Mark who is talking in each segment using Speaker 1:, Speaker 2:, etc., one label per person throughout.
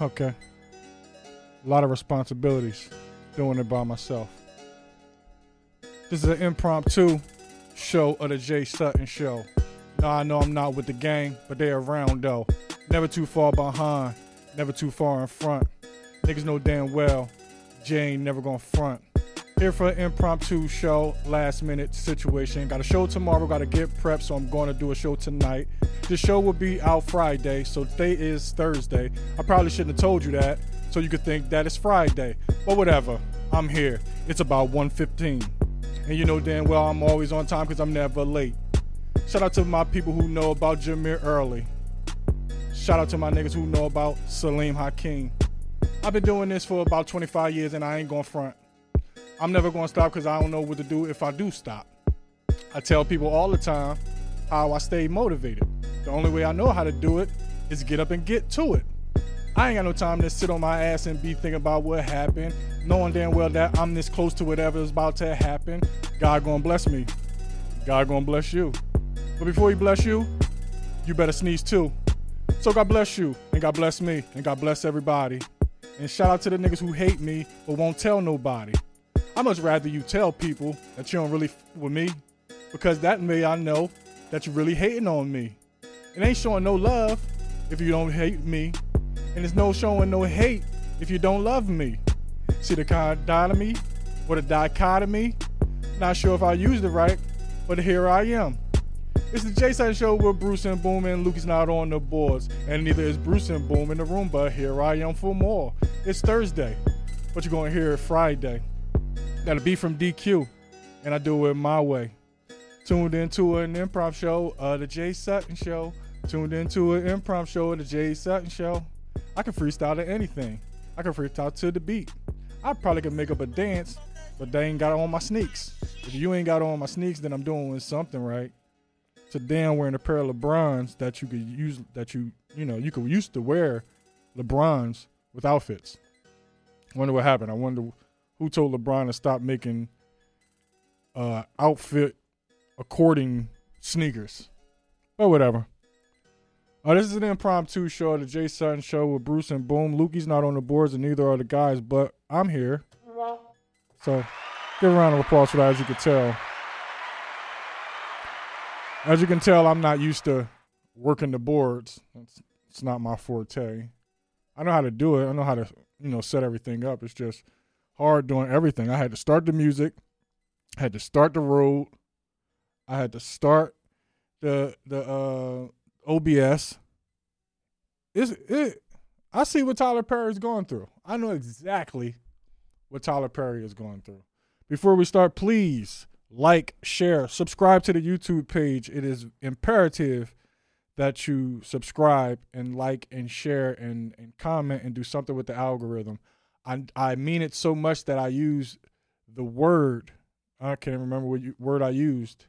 Speaker 1: Okay. A lot of responsibilities doing it by myself. This is an impromptu show of the Jay Sutton Show. Now I know I'm not with the gang, but they around though. Never too far behind, never too far in front. Niggas know damn well Jay ain't never gonna front. Here for an impromptu show, last minute situation. Got a show tomorrow, gotta get prepped, so I'm gonna do a show tonight. The show will be out Friday, so today is Thursday. I probably shouldn't have told you that, so you could think that it's Friday. But whatever, I'm here. It's about 1:15. And you know damn well I'm always on time because I'm never late. Shout out to my people who know about Jameer Early. Shout out to my niggas who know about Salim Hakeem. I've been doing this for about 25 years and I ain't gonna front. I'm never gonna stop because I don't know what to do if I do stop. I tell people all the time how I stay motivated. The only way I know how to do it is get up and get to it. I ain't got no time to sit on my ass and be thinking about what happened, knowing damn well that I'm this close to whatever is about to happen. God gonna bless me. God gonna bless you. But before he bless you, you better sneeze too. So God bless you, and God bless me, and God bless everybody. And shout out to the niggas who hate me but won't tell nobody. I much rather you tell people that you don't really f- with me, because that way I know that you're really hating on me. It ain't showing no love if you don't hate me, and it's no showing no hate if you don't love me. See the dichotomy or the dichotomy? Not sure if I used it right, but here I am. It's the Jay Sutton Show with Bruce and Boom, and Luke is not on the boards. And neither is Bruce and Boom in the room, but here I am for more. It's Thursday, but you're going to hear it Friday. That'll be from DQ, and I do it my way. Tuned into an improv show, uh, the Jay Sutton Show. Tuned into an improv show of the Jay Sutton Show. I can freestyle to anything. I can freestyle to the beat. I probably could make up a dance, but they ain't got on my sneaks. If you ain't got on my sneaks, then I'm doing something right. To damn wearing a pair of LeBrons that you could use that you you know you could used to wear LeBrons with outfits. Wonder what happened. I wonder who told LeBron to stop making uh, outfit according sneakers. But whatever. Uh, this is an impromptu show, the Jay Sutton Show with Bruce and Boom. Lukey's not on the boards, and neither are the guys, but I'm here. So, give a round of applause for that, as you can tell. As you can tell, I'm not used to working the boards. It's, it's not my forte. I know how to do it. I know how to, you know, set everything up. It's just hard doing everything. I had to start the music, I had to start the road, I had to start the the uh, OBS. It's, it, I see what Tyler Perry is going through. I know exactly what Tyler Perry is going through. Before we start, please like, share, subscribe to the YouTube page. It is imperative that you subscribe and like and share and, and comment and do something with the algorithm. I I mean it so much that I use the word. I can't remember what you, word I used.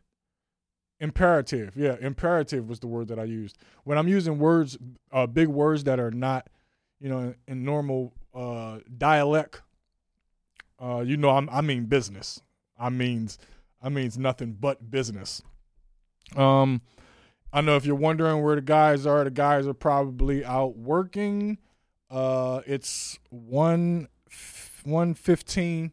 Speaker 1: Imperative, yeah, imperative was the word that I used. When I'm using words, uh, big words that are not, you know, in, in normal uh, dialect, uh, you know, I'm, I mean business. I means I means nothing but business. Um, I know if you're wondering where the guys are, the guys are probably out working uh, it's one one fifteen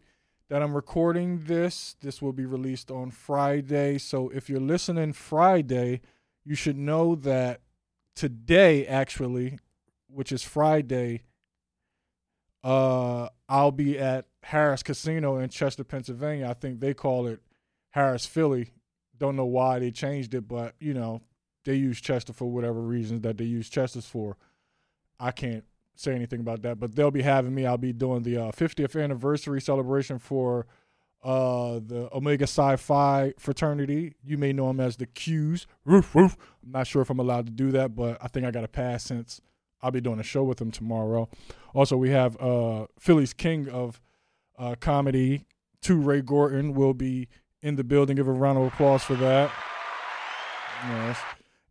Speaker 1: that I'm recording this. This will be released on Friday. So if you're listening Friday, you should know that today, actually, which is Friday, uh, I'll be at Harrah's Casino in Chester, Pennsylvania. I think they call it Harrah's Philly. Don't know why they changed it, but you know they use Chester for whatever reasons that they use Chester's for. I can't say anything about that, but they'll be having me. I'll be doing the uh, 50th anniversary celebration for uh, the Omega Psi Phi fraternity. You may know them as the Qs. Roof, roof. I'm not sure if I'm allowed to do that, but I think I got a pass since I'll be doing a show with them tomorrow. Also, we have uh, Philly's King of uh, Comedy, Turae Gordon, will be in the building. Give a round of applause for that. Yes.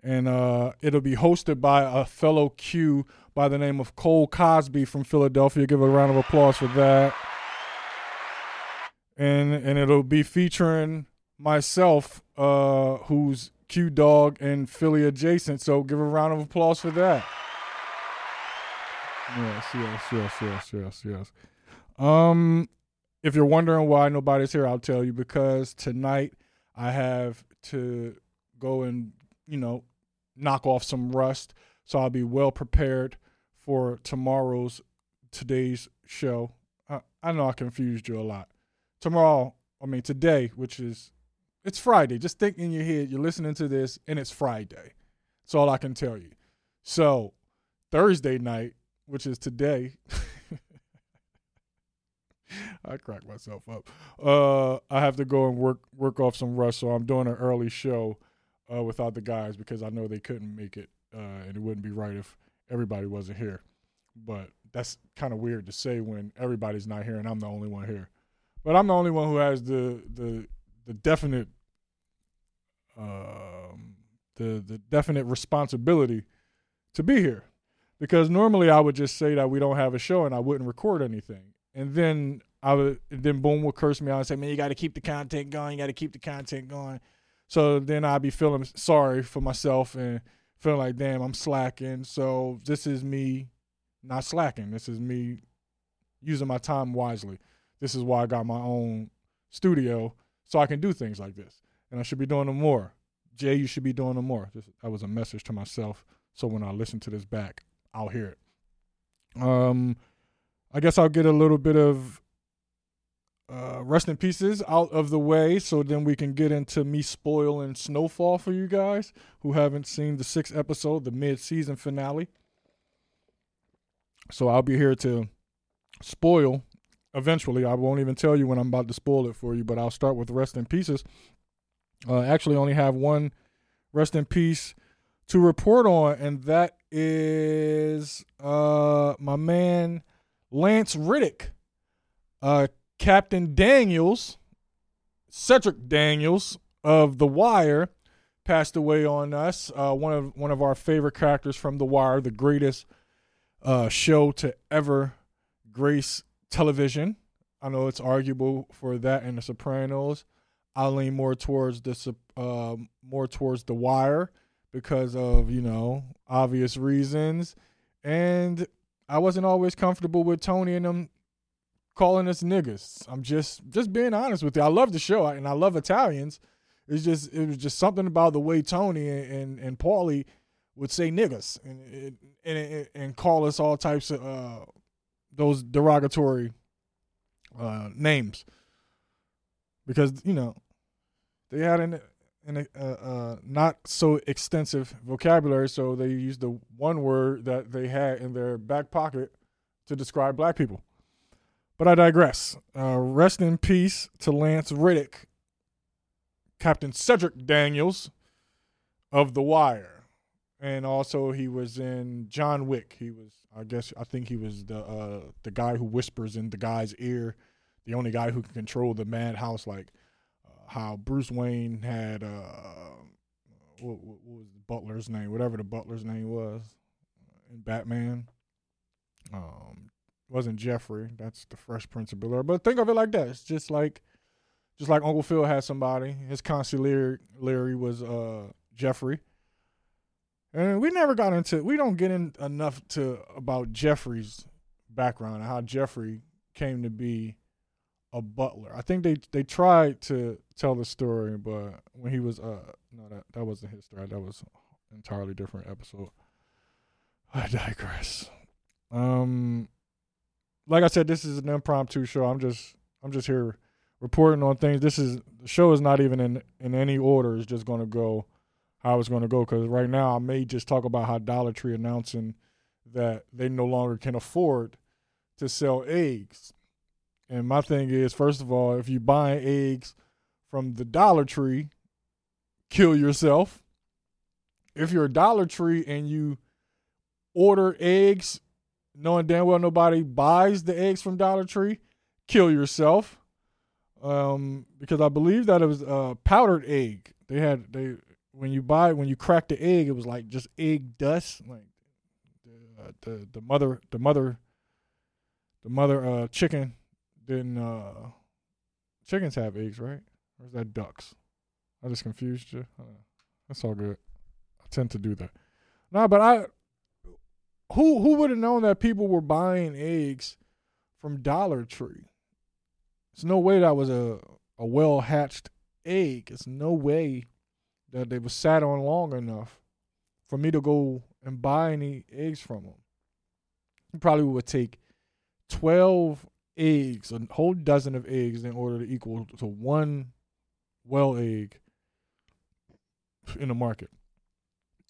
Speaker 1: And uh, it'll be hosted by a fellow Q by the name of Cole Cosby from Philadelphia. Give a round of applause for that. And and it'll be featuring myself, uh, who's Q Dog and Philly adjacent. So give a round of applause for that. Yes, yes, yes, yes, yes, yes. Um, if you're wondering why nobody's here, I'll tell you because tonight I have to go and you know knock off some rust, so I'll be well prepared for tomorrow's today's show. I, I know I confused you a lot. Tomorrow, I mean today, which is it's Friday. Just think in your head, you're listening to this, and it's Friday. That's all I can tell you. So Thursday night, which is today. I crack myself up. Uh, I have to go and work work off some rust, so I'm doing an early show uh, without the guys because I know they couldn't make it, uh, and it wouldn't be right if everybody wasn't here. But that's kind of weird to say when everybody's not here and I'm the only one here. But I'm the only one who has the the the definite um, the the definite responsibility to be here because normally I would just say that we don't have a show and I wouldn't record anything, and then I would then boom would curse me out and say, "Man, you got to keep the content going. You got to keep the content going." So then I'd be feeling sorry for myself and feeling like, "Damn, I'm slacking." So this is me not slacking. This is me using my time wisely. This is why I got my own studio so I can do things like this, and I should be doing them more. Jay, you should be doing them more. This, that was a message to myself. So when I listen to this back, I'll hear it. Um, I guess I'll get a little bit of uh, rest in pieces out of the way, so then we can get into me spoiling Snowfall for you guys who haven't seen the sixth episode, the mid-season finale. So I'll be here to spoil eventually. I won't even tell you when I'm about to spoil it for you, but I'll start with rest in pieces. Uh, actually, only have one rest in peace to report on, and that is uh, my man Lance Reddick. uh, Captain Daniels, Cedric Daniels of The Wire, passed away on us. Uh, one of one of our favorite characters from The Wire, the greatest uh, show to ever grace television. I know it's arguable for that and The Sopranos. I lean more towards the uh, more towards The Wire because of you know obvious reasons, and I wasn't always comfortable with Tony and them calling us niggas. I'm just just being honest with you. I love the show and I love Italians. It's just it was just something about the way Tony and and, and Paulie would say niggas and and and call us all types of uh, those derogatory uh, names because you know they had an an uh, uh, not so extensive vocabulary, so they used the one word that they had in their back pocket to describe black people. But I digress. Uh, rest in peace to Lance Reddick, Captain Cedric Daniels of The Wire, and also he was in John Wick. He was, I guess, I think he was the uh, the guy who whispers in the guy's ear, the only guy who can control the madhouse, like how Bruce Wayne had uh, what, what, was the butler's name? Whatever the butler's name was in Batman. Um, wasn't Jeffrey. That's the Fresh Prince of Bel Air. But think of it like that. It's just like, just like Uncle Phil had somebody. His consigliere Larry was uh, Jeffrey. And we never got into. We don't get in enough to about Jeffrey's background and how Jeffrey came to be a butler. I think they they tried to tell the story, but when he was uh no that that wasn't his story. That was an entirely different episode. I digress. Um like I said, this is an impromptu show. I'm just I'm just here reporting on things. This is the show is not even in in any order. It's just gonna go how it's gonna go. Because right now I may just talk about how Dollar Tree announcing that they no longer can afford to sell eggs and my thing is, first of all, if you buy eggs from the Dollar Tree, kill yourself. If you're a Dollar Tree and you order eggs, knowing damn well nobody buys the eggs from Dollar Tree, kill yourself. Um, because I believe that it was a powdered egg. They had they when you buy when you crack the egg, it was like just egg dust, like the uh, the, the mother the mother the mother uh chicken didn't uh chickens have eggs, right? Or is that ducks? I just confused you. That's all good. I tend to do that. No, but I who who would have known that people were buying eggs from Dollar Tree? There's no way that was a a well hatched egg. It's no way that they were sat on long enough for me to go and buy any eggs from them. It probably would take twelve eggs, a whole dozen of eggs, in order to equal to one well egg in the market.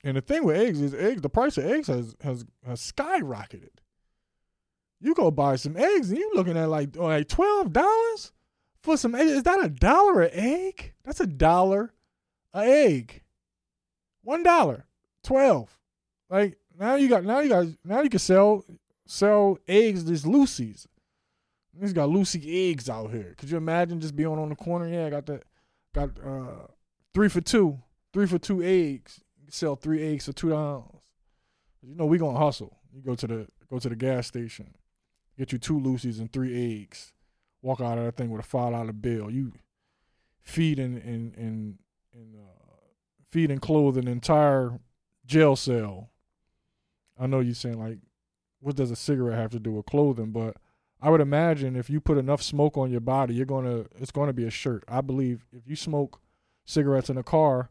Speaker 1: And the thing with eggs is eggs the price of eggs has has, has skyrocketed. You go buy some eggs and you're looking at like oh, like twelve dollars for some eggs. Is that a dollar an egg? That's a dollar a egg. One dollar. Twelve. Like now you got now you got now you can sell sell eggs this Lucy's. He's got Lucy eggs out here. Could you imagine just being on the corner? Yeah, I got that got uh three for two. Three for two eggs sell three eggs for two dollars. You know we gonna hustle. You go to the go to the gas station, get you two Lucy's and three eggs. Walk out of that thing with a five dollar bill. You feed and and and, and uh, feed and clothe an entire jail cell. I know you're saying like, what does a cigarette have to do with clothing? But I would imagine if you put enough smoke on your body, you're gonna it's gonna be a shirt. I believe if you smoke cigarettes in a car,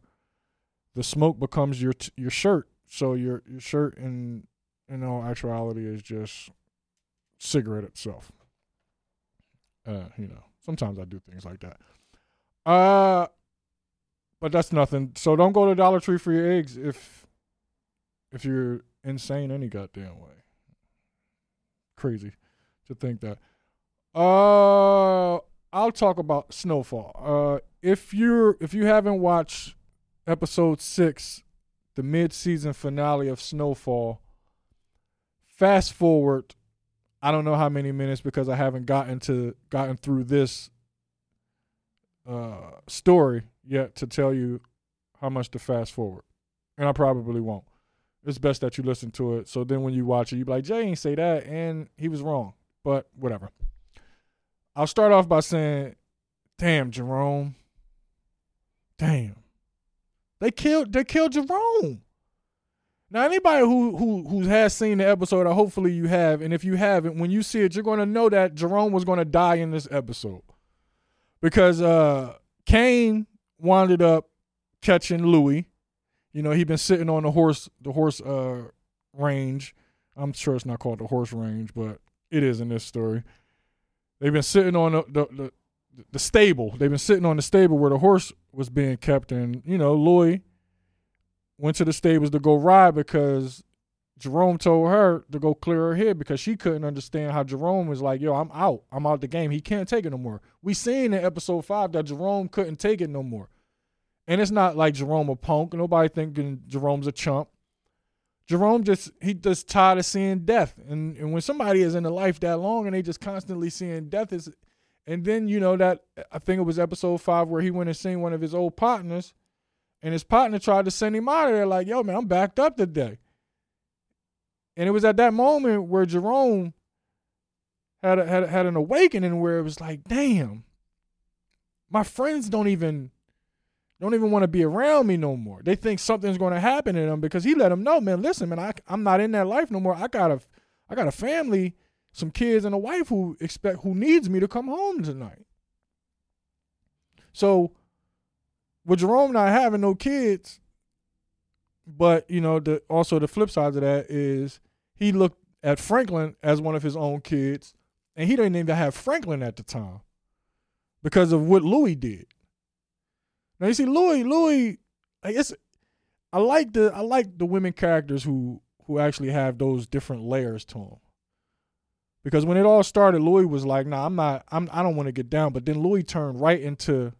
Speaker 1: the smoke becomes your t- your shirt. So your your shirt in in all actuality is just cigarette itself. Uh, you know, sometimes I do things like that. Uh but that's nothing. So don't go to Dollar Tree for your eggs if if you're insane any goddamn way. Crazy to think that. Uh I'll talk about Snowfall. Uh if you're if you haven't watched episode six, the mid-season finale of Snowfall. Fast forward, I don't know how many minutes because I haven't gotten to gotten through this uh, story yet to tell you how much to fast forward, and I probably won't. It's best that you listen to it. So then when you watch it, you be like, Jay ain't say that, and he was wrong. But whatever. I'll start off by saying, damn, Jerome. Damn. They killed they killed Jerome. Now anybody who who who has seen the episode, or hopefully you have, and if you haven't, when you see it, you're gonna know that Jerome was gonna die in this episode. Because uh Kane wound up catching Louis. You know, he'd been sitting on the horse the horse uh range. I'm sure it's not called the horse range, but it is in this story. They've been sitting on the, the, the the stable. They've been sitting on the stable where the horse was being kept, and you know, Louis went to the stables to go ride because Jerome told her to go clear her head because she couldn't understand how Jerome was like, "Yo, I'm out. I'm out the game. He can't take it no more." We seen in episode five that Jerome couldn't take it no more, and it's not like Jerome a punk. Nobody thinking Jerome's a chump. Jerome just he just tired of seeing death, and and when somebody is in a life that long and they just constantly seeing death, is and then you know that I think it was episode five where he went and seen one of his old partners, and his partner tried to send him out of there like, "Yo, man, I'm backed up today." And it was at that moment where Jerome had a, had a, had an awakening where it was like, "Damn, my friends don't even don't even want to be around me no more. They think something's going to happen to them because he let them know, man. Listen, man, I I'm not in that life no more. I got a I got a family." Some kids and a wife who expect who needs me to come home tonight. So with Jerome not having no kids, but you know, the also the flip side of that is he looked at Franklin as one of his own kids, and he didn't even have Franklin at the time because of what Louis did. Now you see, Louis, Louis, I guess I like the I like the women characters who who actually have those different layers to them. Because when it all started, Louis was like, "Nah, I'm not. I'm. I don't want to get down." But then Louis turned right into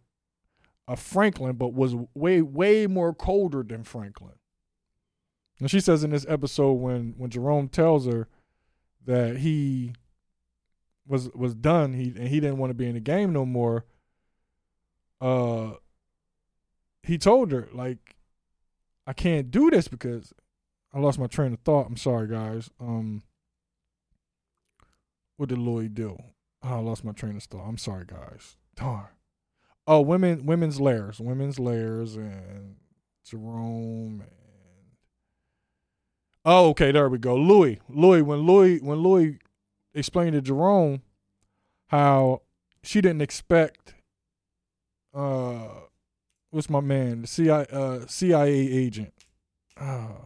Speaker 1: a Franklin, but was way, way more colder than Franklin. And she says in this episode when when Jerome tells her that he was was done, he and he didn't want to be in the game no more. Uh, he told her like, "I can't do this because I lost my train of thought. I'm sorry, guys. Um." What did Lloyd do? Oh, I lost my train of thought. I'm sorry, guys. Darn. Oh, women, women's layers, women's layers, and Jerome, and Oh, okay, there we go. Louis, Louis, when Louis, when Louis explained to Jerome how she didn't expect, uh, what's my man, the CIA, uh, CIA agent, uh,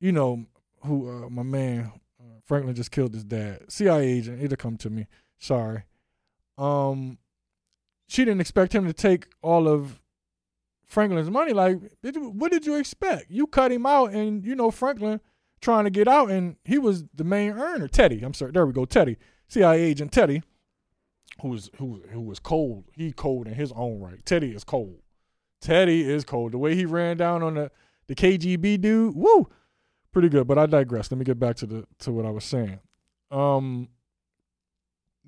Speaker 1: you know who, uh, my man, Franklin just killed his dad. CIA agent, it'll come to me. Sorry. Um, she didn't expect him to take all of Franklin's money. Like, what did you expect? You cut him out, and you know Franklin trying to get out, and he was the main earner. Teddy, I'm sorry, there we go, Teddy, CIA agent Teddy, who was who who was cold. He cold in his own right. Teddy is cold. Teddy is cold. The way he ran down on the the KGB dude, woo, pretty good. But I digress. Let me get back to the to what I was saying. Um,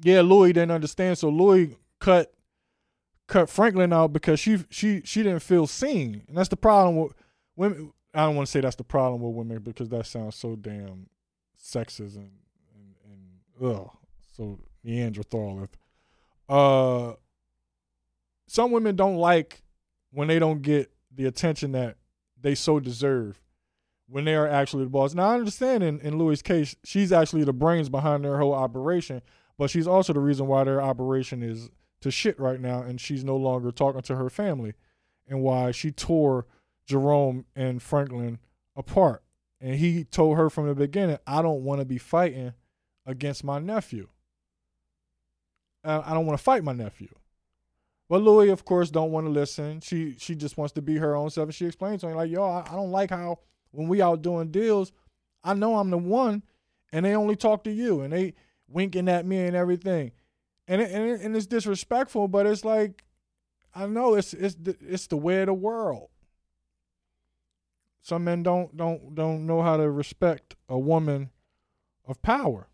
Speaker 1: yeah, Louis didn't understand, so Louis cut cut Franklin out because she she she didn't feel seen, and that's the problem with women. I don't want to say that's the problem with women because that sounds so damn sexist and and, and ugh, so Neanderthal. Uh, some women don't like when they don't get the attention that they so deserve when they are actually the boss. Now I understand in in Louis' case, she's actually the brains behind their whole operation, but she's also the reason why their operation is to shit right now and she's no longer talking to her family and why she tore Jerome and Franklin apart. And he told her from the beginning, I don't want to be fighting against my nephew. I don't want to fight my nephew. But Louis, of course, don't want to listen. She she just wants to be her own self. And she explains to him, like, yo, I, I don't like how when we out doing deals, I know I'm the one, and they only talk to you, and they winking at me and everything and it, and, it, and it's disrespectful, but it's like I know it's it's the, it's the way of the world. Some men don't don't don't know how to respect a woman of power.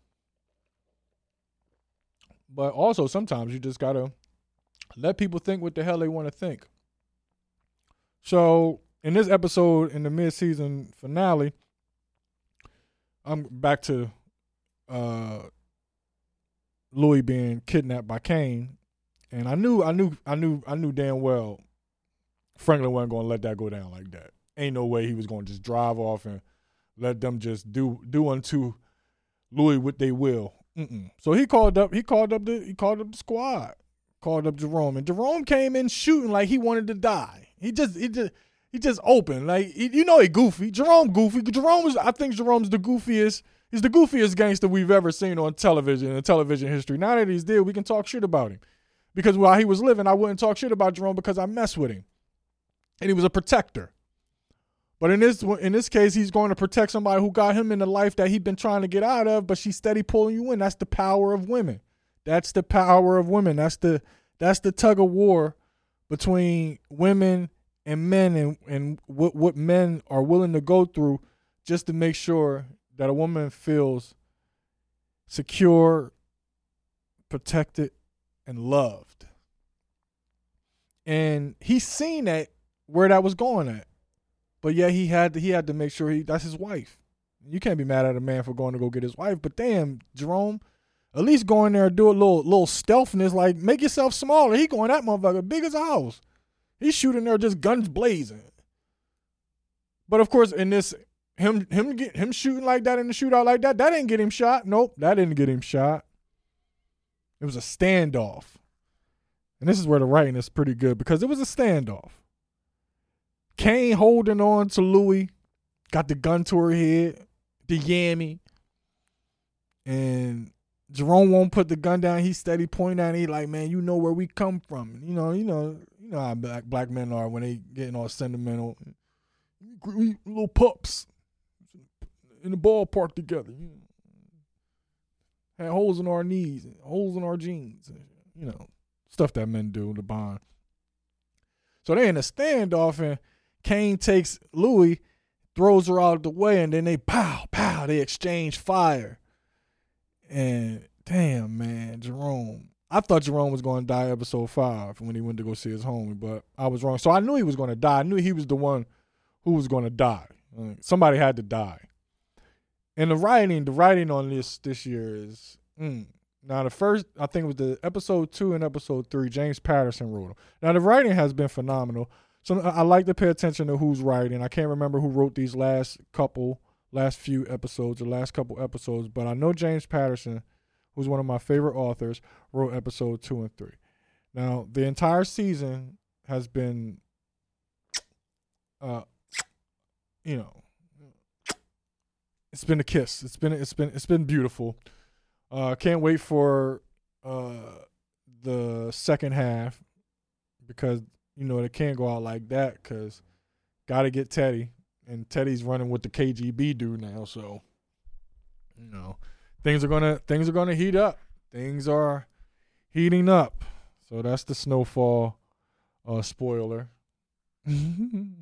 Speaker 1: But also sometimes you just gotta let people think what the hell they want to think. So in this episode, in the mid-season finale, I'm back to uh Louis being kidnapped by Kane, and I knew, I knew, I knew, I knew damn well Franklin wasn't going to let that go down like that. Ain't no way he was going to just drive off and let them just do do unto Louis what they will. Mm-mm. So he called up, he called up the, he called up the squad, called up Jerome, and Jerome came in shooting like he wanted to die. He just, he just. He just opened like he, you know he goofy. Jerome goofy. Jerome is I think Jerome's the goofiest He's the goofiest gangster we've ever seen on television in television history. Now that he's dead, we can talk shit about him. Because while he was living, I wouldn't talk shit about Jerome because I mess with him. And he was a protector. But in this in this case, he's going to protect somebody who got him in the life that he'd been trying to get out of, but she's steady pulling you in. That's the power of women. That's the power of women. That's the that's the tug of war between women and men and, and what what men are willing to go through just to make sure that a woman feels secure, protected, and loved. And he's seen that where that was going at. But yeah, he had to he had to make sure he that's his wife. You can't be mad at a man for going to go get his wife. But damn, Jerome, at least go in there and do a little little stealthiness, like make yourself smaller. He going that motherfucker big as a house. He's shooting there just guns blazing. But of course, in this him him get him shooting like that in the shootout like that, that didn't get him shot. Nope, that didn't get him shot. It was a standoff. And this is where the writing is pretty good because it was a standoff. Kane holding on to Louis, got the gun to her head, the yammy. And Jerome won't put the gun down. He's steady pointing at. He like, man, you know where we come from. You know, you know, you know how black black men are when they getting all sentimental. We little pups in the ballpark together. Had holes in our knees, holes in our jeans, you know, stuff that men do to bond. So they in a standoff, and Kane takes Louis, throws her out of the way, and then they pow, pow, they exchange fire. And damn, man, Jerome. I thought Jerome was going to die episode five when he went to go see his homie, but I was wrong. So I knew he was going to die. I knew he was the one who was going to die. Somebody had to die. And the writing, the writing on this this year is mm. now the first I think it was the episode two and episode three. James Patterson wrote them. Now the writing has been phenomenal. So I like to pay attention to who's writing. I can't remember who wrote these last couple, last few episodes or last couple episodes, but I know James Patterson, who's one of my favorite authors, wrote episode two and three. Now the entire season has been, uh, you know, it's been a kiss. It's been it's been it's been beautiful. Uh, can't wait for uh the second half because you know it can't go out like that because got to get Teddy and Teddy's running with the KGB dude now, so you know things are gonna things are gonna heat up. Things are heating up. So that's the snowfall uh, spoiler. um,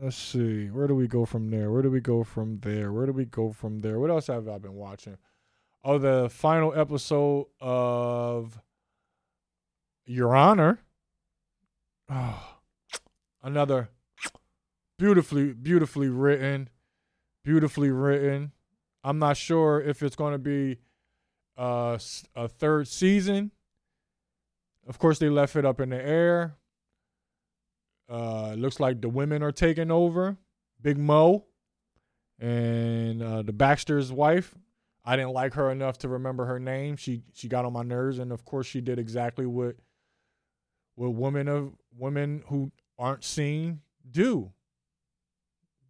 Speaker 1: let's see. Where do we go from there? Where do we go from there? Where do we go from there? What else have I been watching? Oh, the final episode of Your Honor. Oh, another beautifully, beautifully written, beautifully written. I'm not sure if it's going to be uh, a third season. Of course, they left it up in the air. Uh, looks like the women are taking over. Big Mo and uh, the Baxter's wife. I didn't like her enough to remember her name. She she got on my nerves, and of course, she did exactly what what women of women who aren't seen do.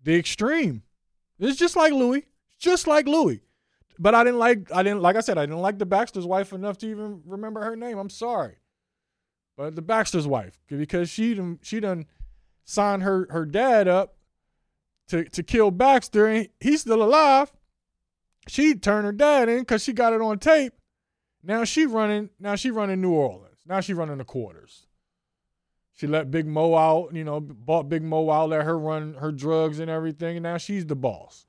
Speaker 1: The extreme. It's just like Louis. Just like Louis. But I didn't like I didn't like I said I didn't like the Baxter's wife enough to even remember her name. I'm sorry. But the Baxter's wife because she done, she done signed her her dad up to to kill Baxter and he's still alive. She turned her dad in cuz she got it on tape. Now she running now she running New Orleans. Now she running the quarters. She let Big Mo out, you know, bought Big Mo out, let her run her drugs and everything, and now she's the boss.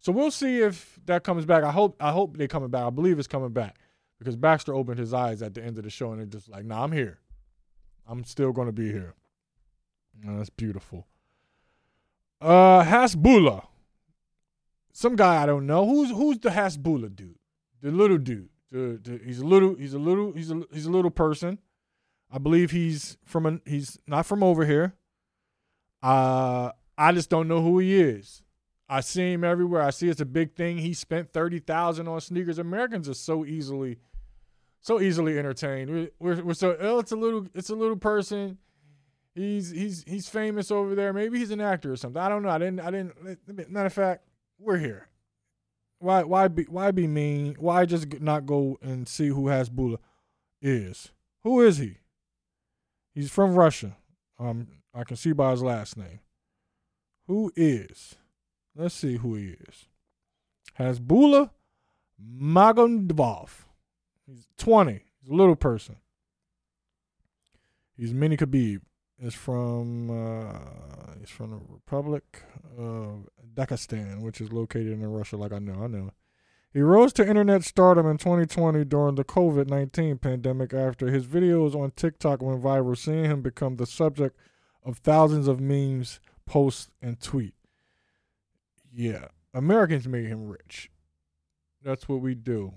Speaker 1: So we'll see if that comes back. I hope I hope they coming back. I believe it's coming back because Baxter opened his eyes at the end of the show and they're just like, "Nah, I'm here. I'm still going to be here." Oh, that's beautiful. Uh, Hasbulla. Some guy I don't know. Who's who's the Hasbulla dude? The little dude. The, the, he's a little. He's a little. He's a he's a little person. I believe he's from a, he's not from over here. Uh, I just don't know who he is. I see him everywhere. I see it's a big thing. He spent thirty thousand on sneakers. Americans are so easily, so easily entertained. We're, we're, we're so oh, it's a little it's a little person. He's he's he's famous over there. Maybe he's an actor or something. I don't know. I didn't I didn't. Matter of fact, we're here. Why why be why be mean? Why just not go and see who Hasbulla is? Who is he? He's from Russia. Um, I can see by his last name. Who is? Let's see who he is. Hasbulla Magomedov. He's 20. He's a little person. He's Mini Khabib. He's from uh, he's from the Republic of Dagestan, which is located in Russia. Like I know, I know. He rose to internet stardom in 2020 during the COVID 19 pandemic after his videos on TikTok went viral, seeing him become the subject of thousands of memes, posts, and tweets. Yeah, Americans made him rich. That's what we do.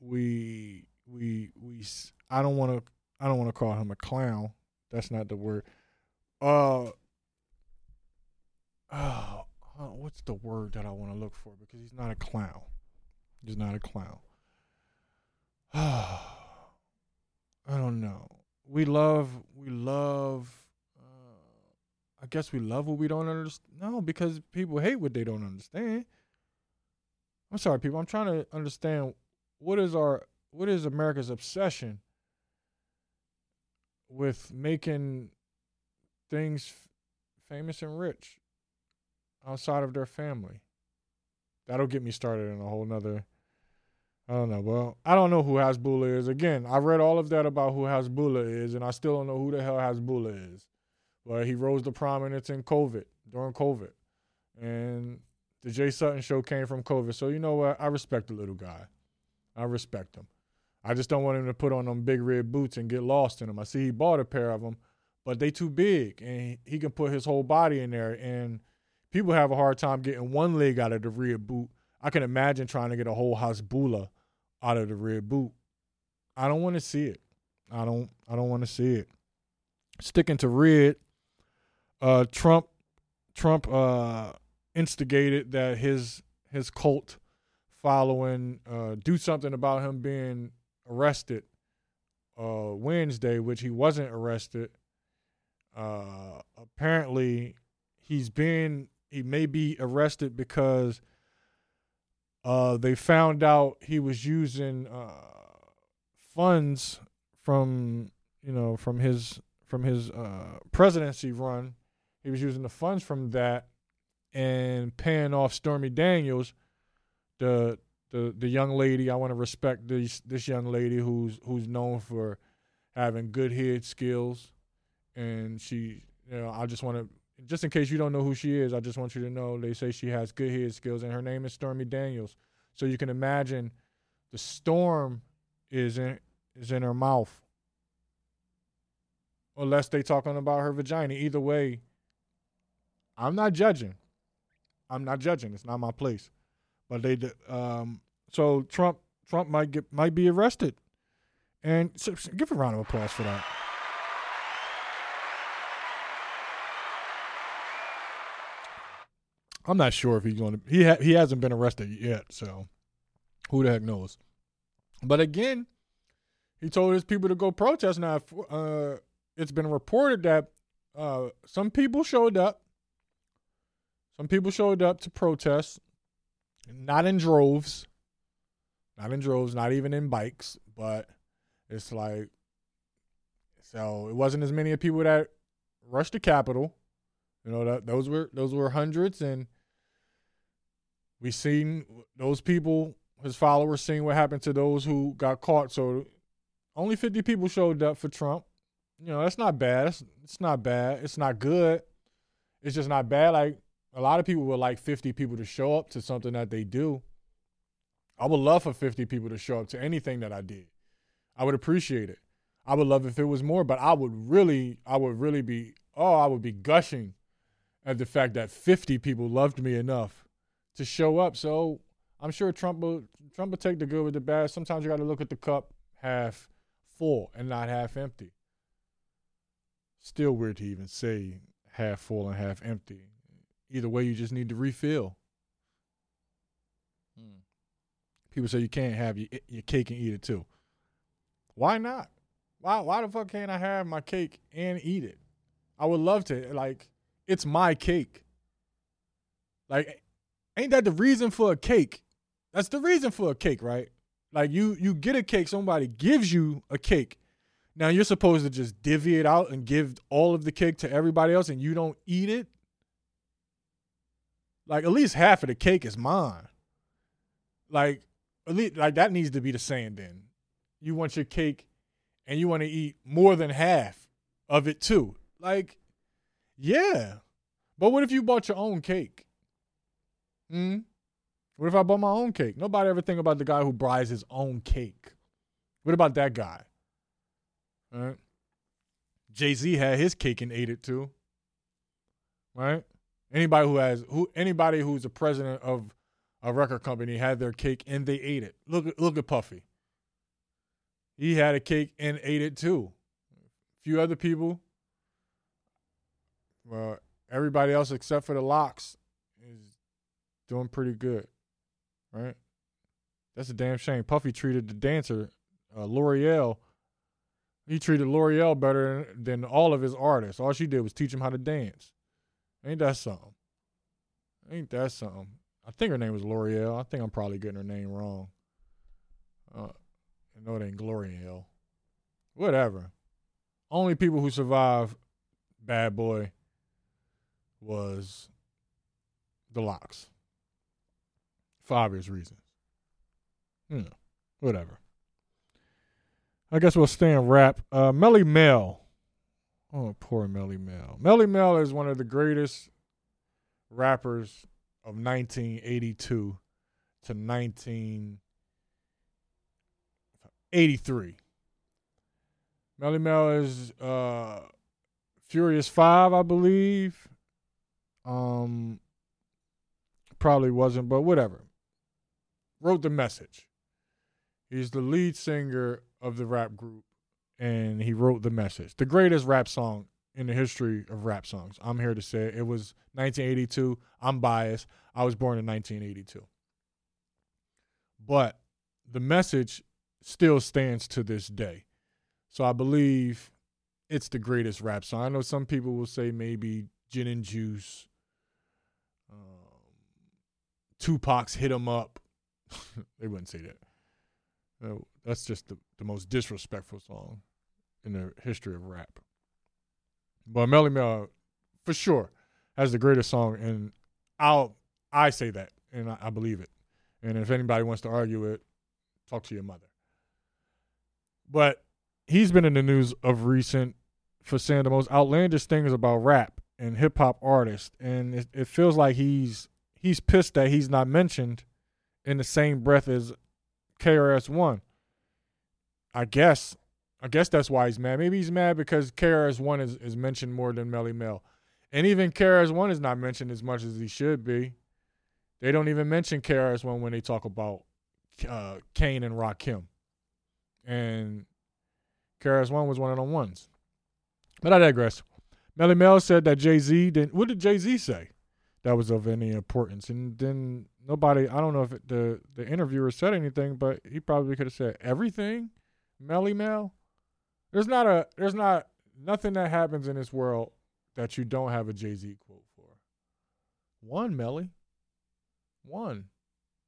Speaker 1: We we we. I don't want to. I don't want to call him a clown. That's not the word. Uh. Oh, what's the word that I want to look for? Because he's not a clown. He's not a clown. I don't know. We love. We love uh, I guess we love what we don't understand. No, because people hate what they don't understand. I'm sorry, people. I'm trying to understand what is our what is America's obsession with making things famous and rich outside of their family. That'll get me started in a whole nother. I don't know. Well, I don't know who Hasbulla is. Again, I read all of that about who Hasbulla is, and I still don't know who the hell Hasbulla is. But he rose to prominence in COVID during COVID, and the Jay Sutton show came from COVID. So you know what? I respect the little guy. I respect him. I just don't want him to put on them big red boots and get lost in them. I see he bought a pair of them, but they too big, and he can put his whole body in there. And people have a hard time getting one leg out of the rear boot. I can imagine trying to get a whole Hasbulla out of the red boot. I don't want to see it. I don't. I don't want to see it. sticking to red. Uh, Trump, Trump uh, instigated that his his cult following uh, do something about him being arrested uh, Wednesday, which he wasn't arrested. Uh, apparently, he's been he may be arrested because uh, they found out he was using uh, funds from you know from his from his uh, presidency run. He was using the funds from that and paying off Stormy Daniels, the the the young lady. I want to respect this this young lady who's who's known for having good head skills, and she you know I just want to just in case you don't know who she is, I just want you to know they say she has good head skills, and her name is Stormy Daniels. So you can imagine the storm is in is in her mouth. Unless they talking about her vagina. Either way, I'm not judging. I'm not judging. It's not my place. But they um so Trump Trump might get might be arrested. And so, give a round of applause for that. I'm not sure if he's going to. He ha, he hasn't been arrested yet, so who the heck knows? But again, he told his people to go protest. Now, uh, it's been reported that uh, some people showed up. Some people showed up to protest, not in droves, not in droves, not even in bikes, but it's like so it wasn't as many people that rushed the Capitol. You know, that those were those were hundreds, and we seen those people, his followers, seeing what happened to those who got caught. So only fifty people showed up for Trump. You know, that's not bad. It's, it's not bad. It's not good. It's just not bad. Like a lot of people would like fifty people to show up to something that they do. I would love for fifty people to show up to anything that I did. I would appreciate it. I would love if it was more, but I would really, I would really be, oh, I would be gushing at the fact that 50 people loved me enough to show up. So I'm sure Trump will Trump will take the good with the bad. Sometimes you got to look at the cup half full and not half empty. Still weird to even say half full and half empty. Either way, you just need to refill. Hmm. People say you can't have your, your cake and eat it too. Why not? Why why the fuck can't I have my cake and eat it? I would love to. Like it's my cake. Like, ain't that the reason for a cake? That's the reason for a cake, right? Like you you get a cake, somebody gives you a cake. Now you're supposed to just divvy it out and give all of the cake to everybody else and you don't eat it. Like at least half of the cake is mine. Like at least like that needs to be the saying then. You want your cake and you want to eat more than half of it too. Like yeah. But what if you bought your own cake? Hmm? What if I bought my own cake? Nobody ever think about the guy who buys his own cake. What about that guy? Right? Jay Z had his cake and ate it too. Right? Anybody who has who anybody who's a president of a record company had their cake and they ate it. Look look at Puffy. He had a cake and ate it too. A few other people well, everybody else except for the LOX is doing pretty good, right? That's a damn shame. Puffy treated the dancer, uh, Lore'l. He treated Lore'l better than all of his artists. All she did was teach him how to dance. Ain't that something? Ain't that something? I think her name was Lore'l. I think I'm probably getting her name wrong. Uh, I know it ain't Gloriel. Whatever. Only people who survived Bad Boy was the LOX for obvious reasons. Know, whatever. I guess we'll stay in rap. Uh, Melle Mel. Oh, poor Melly Mel. Melly Mel is one of the greatest rappers of 1982 to 1983. Melly Mel is uh, Furious Five, I believe. Um, probably wasn't, but whatever. Wrote the message. He's the lead singer of the rap group, and he wrote the message. The greatest rap song in the history of rap songs. I'm here to say it, it was 1982. I'm biased. I was born in 1982. But the message still stands to this day. So I believe it's the greatest rap song. I know some people will say maybe Gin and Juice, um, Tupac's Hit 'em Up. they wouldn't say that. No, that's just the, the most disrespectful song in the history of rap. But Melle Mel, for sure, has the greatest song, and I'll I say that, and I, I believe it. And if anybody wants to argue it, talk to your mother. But he's been in the news of recent for saying the most outlandish things about rap and hip hop artists, and it, it feels like he's he's pissed that he's not mentioned in the same breath as KRS One. I guess I guess that's why he's mad. Maybe he's mad because KRS One is, is mentioned more than Melle Mel. And even KRS One is not mentioned as much as he should be. They don't even mention KRS One when they talk about uh, Kane and Rakim. And KRS One was one of the ones. But I digress. Melle Mel said that Jay Z didn't. What did Jay Z say that was of any importance? And then nobody. I don't know if it, the the interviewer said anything, but he probably could have said everything. Melle Mel. There's not a. There's not nothing that happens in this world that you don't have a Jay Z quote for. One, Melly. One.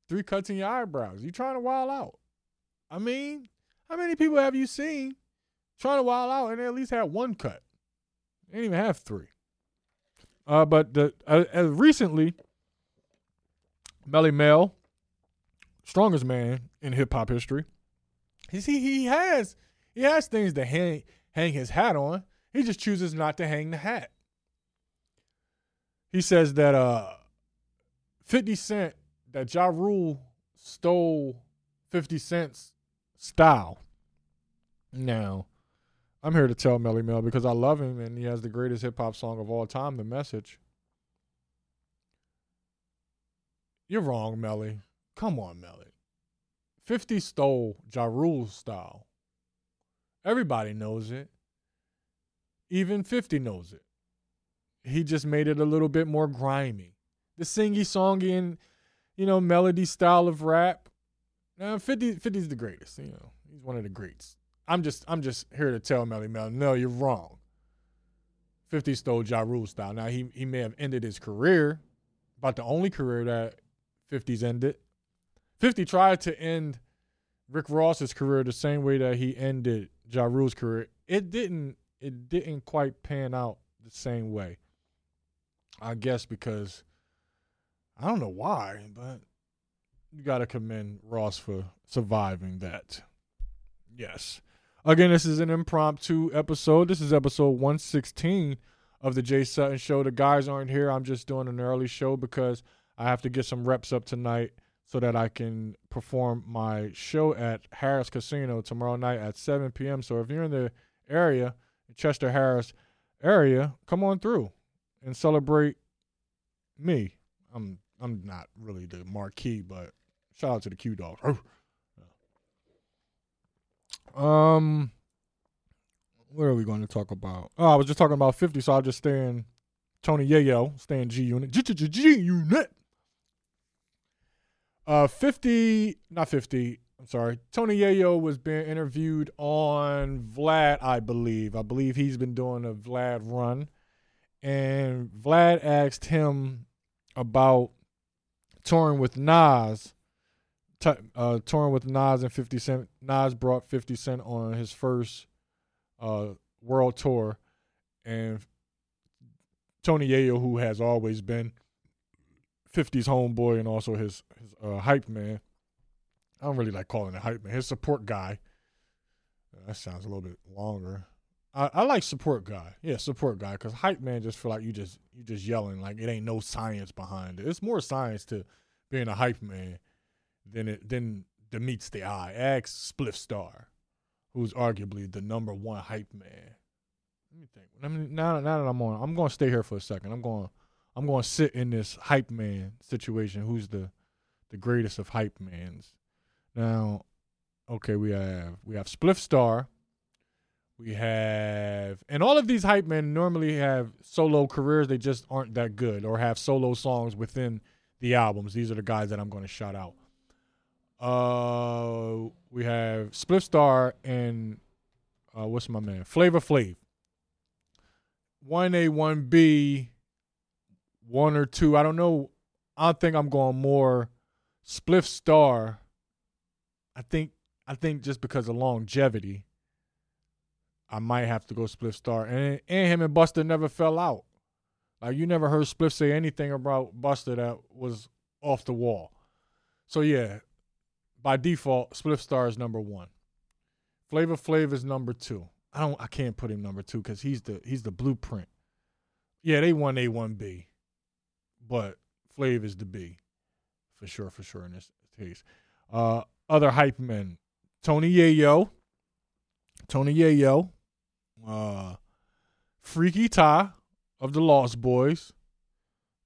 Speaker 1: Three cuts in your eyebrows. You trying to wild out. I mean, how many people have you seen trying to wild out and they at least had one cut? They didn't even have three. Uh, but the uh, recently, Melle Mel, strongest man in hip hop history, he he has he has things to hang hang his hat on. He just chooses not to hang the hat. He says that uh 50 Cent that Ja Rule stole 50 Cent's style. Now, I'm here to tell Melle Mel because I love him and he has the greatest hip hop song of all time, The Message. You're wrong, Melly. Come on, Melly. 50 stole Ja Rule's style. Everybody knows it. Even 50 knows it. He just made it a little bit more grimy. The singy songy and, you know, melody style of rap. Now 50 50's the greatest, you know. He's one of the greats. I'm just I'm just here to tell Melle Mel, no, you're wrong. 50 stole Ja Rule style. Now he he may have ended his career, about the only career that 50's ended. 50 tried to end Rick Ross's career the same way that he ended Ja Rule's career. It didn't it didn't quite pan out the same way. I guess because I don't know why, but you got to commend Ross for surviving that. Yes. Again, this is an impromptu episode. This is episode 116 of the Jay Sutton Show. The guys aren't here. I'm just doing an early show because I have to get some reps up tonight so that I can perform my show at Harrah's Casino tomorrow night at 7 p.m. So if you're in the area, Chester Harrah's area, come on through and celebrate me. I'm I'm not really the marquee, but shout out to the Q Dogs. Um, what are we going to talk about? Oh, I was just talking about 50, so I'll just stay in Tony Yayo, stay in G Unit. G Unit. Uh, 50, not 50, I'm sorry. Tony Yayo was being interviewed on Vlad, I believe. I believe he's been doing a Vlad run. And Vlad asked him about touring with Nas, t- uh, touring with Nas and 50 Cent. Nas brought 50 Cent on his first uh, world tour. And Tony Yayo, who has always been 50's homeboy and also his, his uh, hype man, I don't really like calling it hype man. His support guy. That sounds a little bit longer. I, I like support guy. Yeah, support guy. Cause hype man just feel like you just you just yelling like it ain't no science behind it. It's more science to being a hype man than it than the meets the eye. Ask Spliff Star, who's arguably the number one hype man. Let me think. I mean, now now that I'm on, I'm going to stay here for a second. I'm going I'm going to sit in this hype man situation. Who's the the greatest of hype mans? Now, okay, we have we have Spliff Star, We have, and all of these hype men normally have solo careers. They just aren't that good or have solo songs within the albums. These are the guys that I'm going to shout out. Uh, we have Spliff Star and uh, what's my man? Flavor Flav. One A, one B, one or two. I don't know. I think I'm going more Spliff Star. I think I think just because of longevity, I might have to go Spliff Star. And and him and Buster never fell out. Like you never heard Spliff say anything about Buster that was off the wall. So yeah, by default, Spliff Star is number one. Flavor Flav is number two. I don't I can't put him number two because he's the he's the blueprint. Yeah, they won A one B, but Flav is the B, for sure, for sure in this case. Uh, other hype men, Tony Yayo, Tony Yayo, uh, Freaky Ty of the Lost Boys.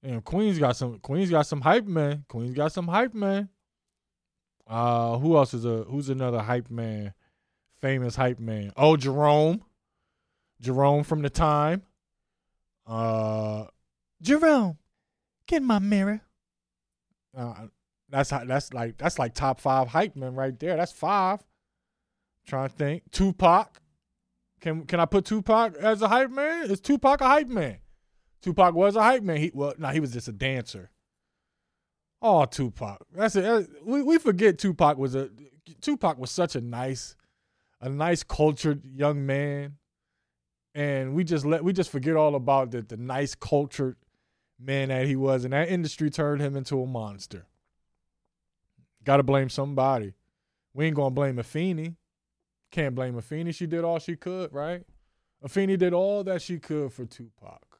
Speaker 1: And Queens got some Queens got some hype man. Queens got some hype man. Uh who else is a who's another hype man? Famous hype man. Oh, Jerome. Jerome from the time. Uh Jerome, get my mirror. Uh, that's how that's like that's like top five hype man right there. That's five. trying to think. Tupac. Can can I put Tupac as a hype man? Is Tupac a hype man? Tupac was a hype man. He well, no, he was just a dancer. Oh, Tupac. That's it. We we forget Tupac was a Tupac was such a nice, a nice cultured young man, and we just let we just forget all about the the nice cultured man that he was, and that industry turned him into a monster. Got to blame somebody. We ain't gonna blame Afeni. Can't blame Afeni. She did all she could, right? Afeni did all that she could for Tupac.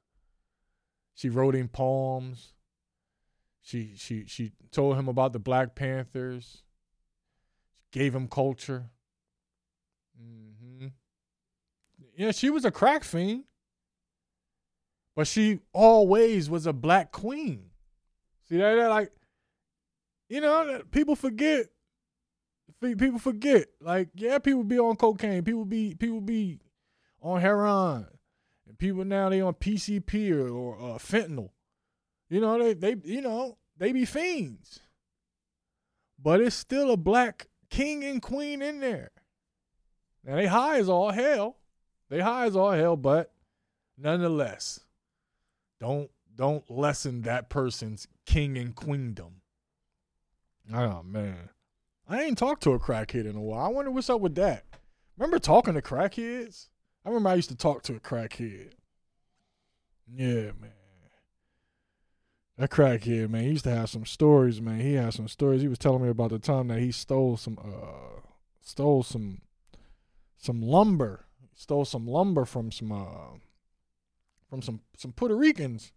Speaker 1: She wrote him poems. She she she told him about the Black Panthers. She gave him culture. Mm-hmm. Yeah, she was a crack fiend, but she always was a black queen. See that? that like, you know, people forget. People forget. Like, yeah, people be on cocaine. People be people be on heroin. And people now they on PCP or, or uh, fentanyl. You know, they they you know, they be fiends. But it's still a black king and queen in there. Now they high as all hell. They high as all hell, but nonetheless, don't don't lessen that person's king and queendom. Oh man. I ain't talked to a crackhead in a while. I wonder what's up with that. Remember talking to crackheads? I remember I used to talk to a crackhead. Yeah, man. That crackhead, man, he used to have some stories, man. He had some stories. He was telling me about the time that he stole some uh stole some some lumber. Stole some lumber from some uh from some some Puerto Ricans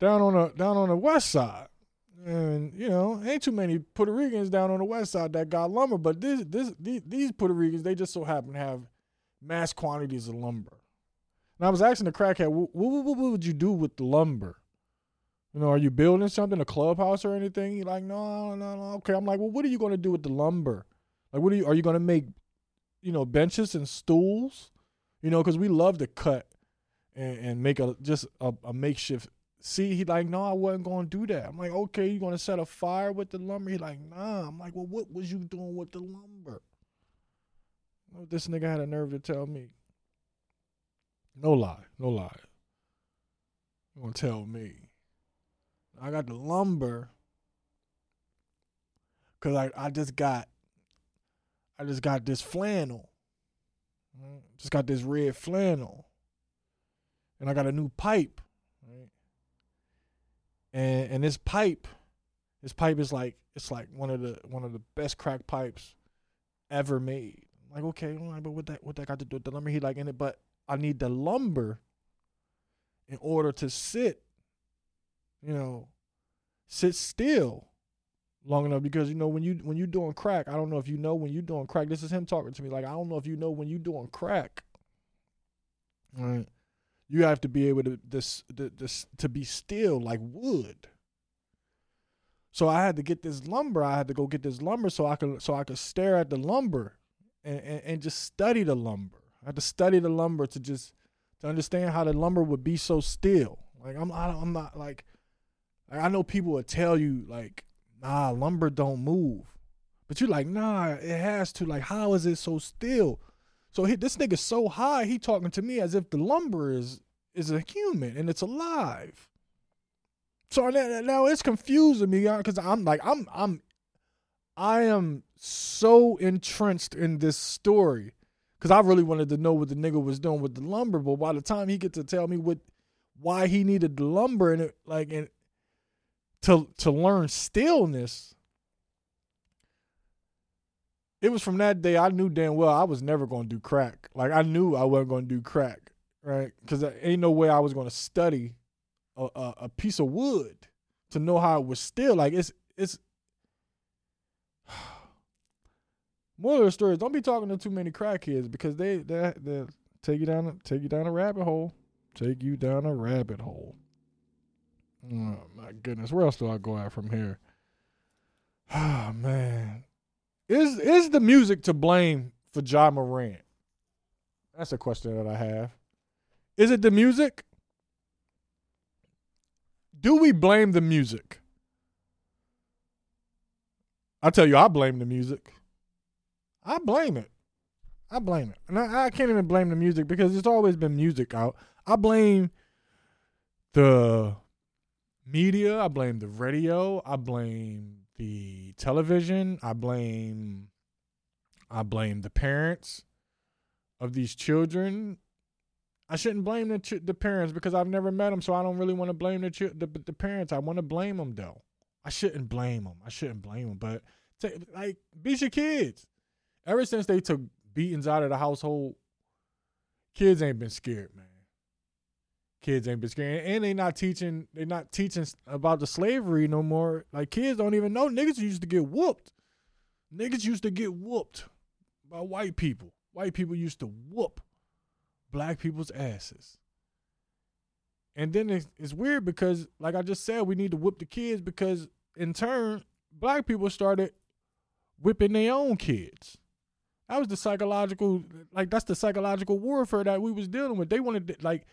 Speaker 1: down on the down on the west side. And you know, ain't too many Puerto Ricans down on the west side that got lumber, but this this these, these Puerto Ricans, they just so happen to have mass quantities of lumber. And I was asking the crackhead, what, what, what would you do with the lumber? You know, are you building something, a clubhouse or anything? He's like, no, no, no. Okay. I'm like, well, what are you going to do with the lumber? Like, what are you, are you going to make, you know, benches and stools? You know, because we love to cut and, and make a just a, a makeshift. See, he like, no, I wasn't to do that. I'm like, okay, you to set a fire with the lumber? He like, nah. I'm like, well, what was you doing with the lumber? this nigga had a nerve to tell me. No lie, no lie. You gonna tell me? I got the lumber because I I just got I just got this flannel. Mm, just got this red flannel, and I got a new pipe. Right? And and this pipe, this pipe is like it's like one of the one of the best crack pipes ever made. Like, okay, but what that what that got to do with the lumber? He like in it, but I need the lumber in order to sit, you know, sit still long enough because you know when you when you doing crack, I don't know if you know when you doing crack. This is him talking to me. Like I don't know if you know when you doing crack. Right. You have to be able to this this to be still like wood. So I had to get this lumber. I had to go get this lumber so I could so I could stare at the lumber and, and, and just study the lumber. I had to study the lumber to just to understand how the lumber would be so still. Like I'm I, I'm not like I know people would tell you like nah lumber don't move, but you're like nah it has to. Like how is it so still? So he, this nigga's so high he talking to me as if the lumber is is a human and it's alive. So now, now it's confusing me because I'm like I'm I'm I am so entrenched in this story because I really wanted to know what the nigga was doing with the lumber. But by the time he get to tell me what why he needed the lumber and it like and to to learn stillness, it was from that day I knew damn well I was never gonna do crack. Like I knew I wasn't gonna do crack, right? Because ain't no way I was gonna study a, a, a piece of wood to know how it was still. Like it's it's More of the story don't be talking to too many crackheads because they they they take you down take you down a rabbit hole. Take you down a rabbit hole. Oh my goodness. Where else do I go out from here? Oh, man. Is is the music to blame for Ja Morant? That's a question that I have. Is it the music? Do we blame the music? I tell you, I blame the music. I blame it. I blame it. And I, I, can't even blame the music because it's always been music out. I blame the media. I blame the radio. I blame the television. I blame I blame the parents of these children. I shouldn't blame the ch- the parents because I've never met them, so I don't really want to blame the, ch- the the parents. I want to blame them though. I shouldn't blame them. I shouldn't blame them, but t- like beat your kids. Ever since they took beatings out of the household, kids ain't been scared, man. Kids ain't been scared, and they not teaching. They not teaching about the slavery no more. Like kids don't even know. Niggas used to get whooped. Niggas used to get whooped by white people. White people used to whoop black people's asses. And then it's, it's weird because, like I just said, we need to whoop the kids because, in turn, black people started whipping their own kids. That was the psychological, like that's the psychological warfare that we was dealing with. They wanted, to, like,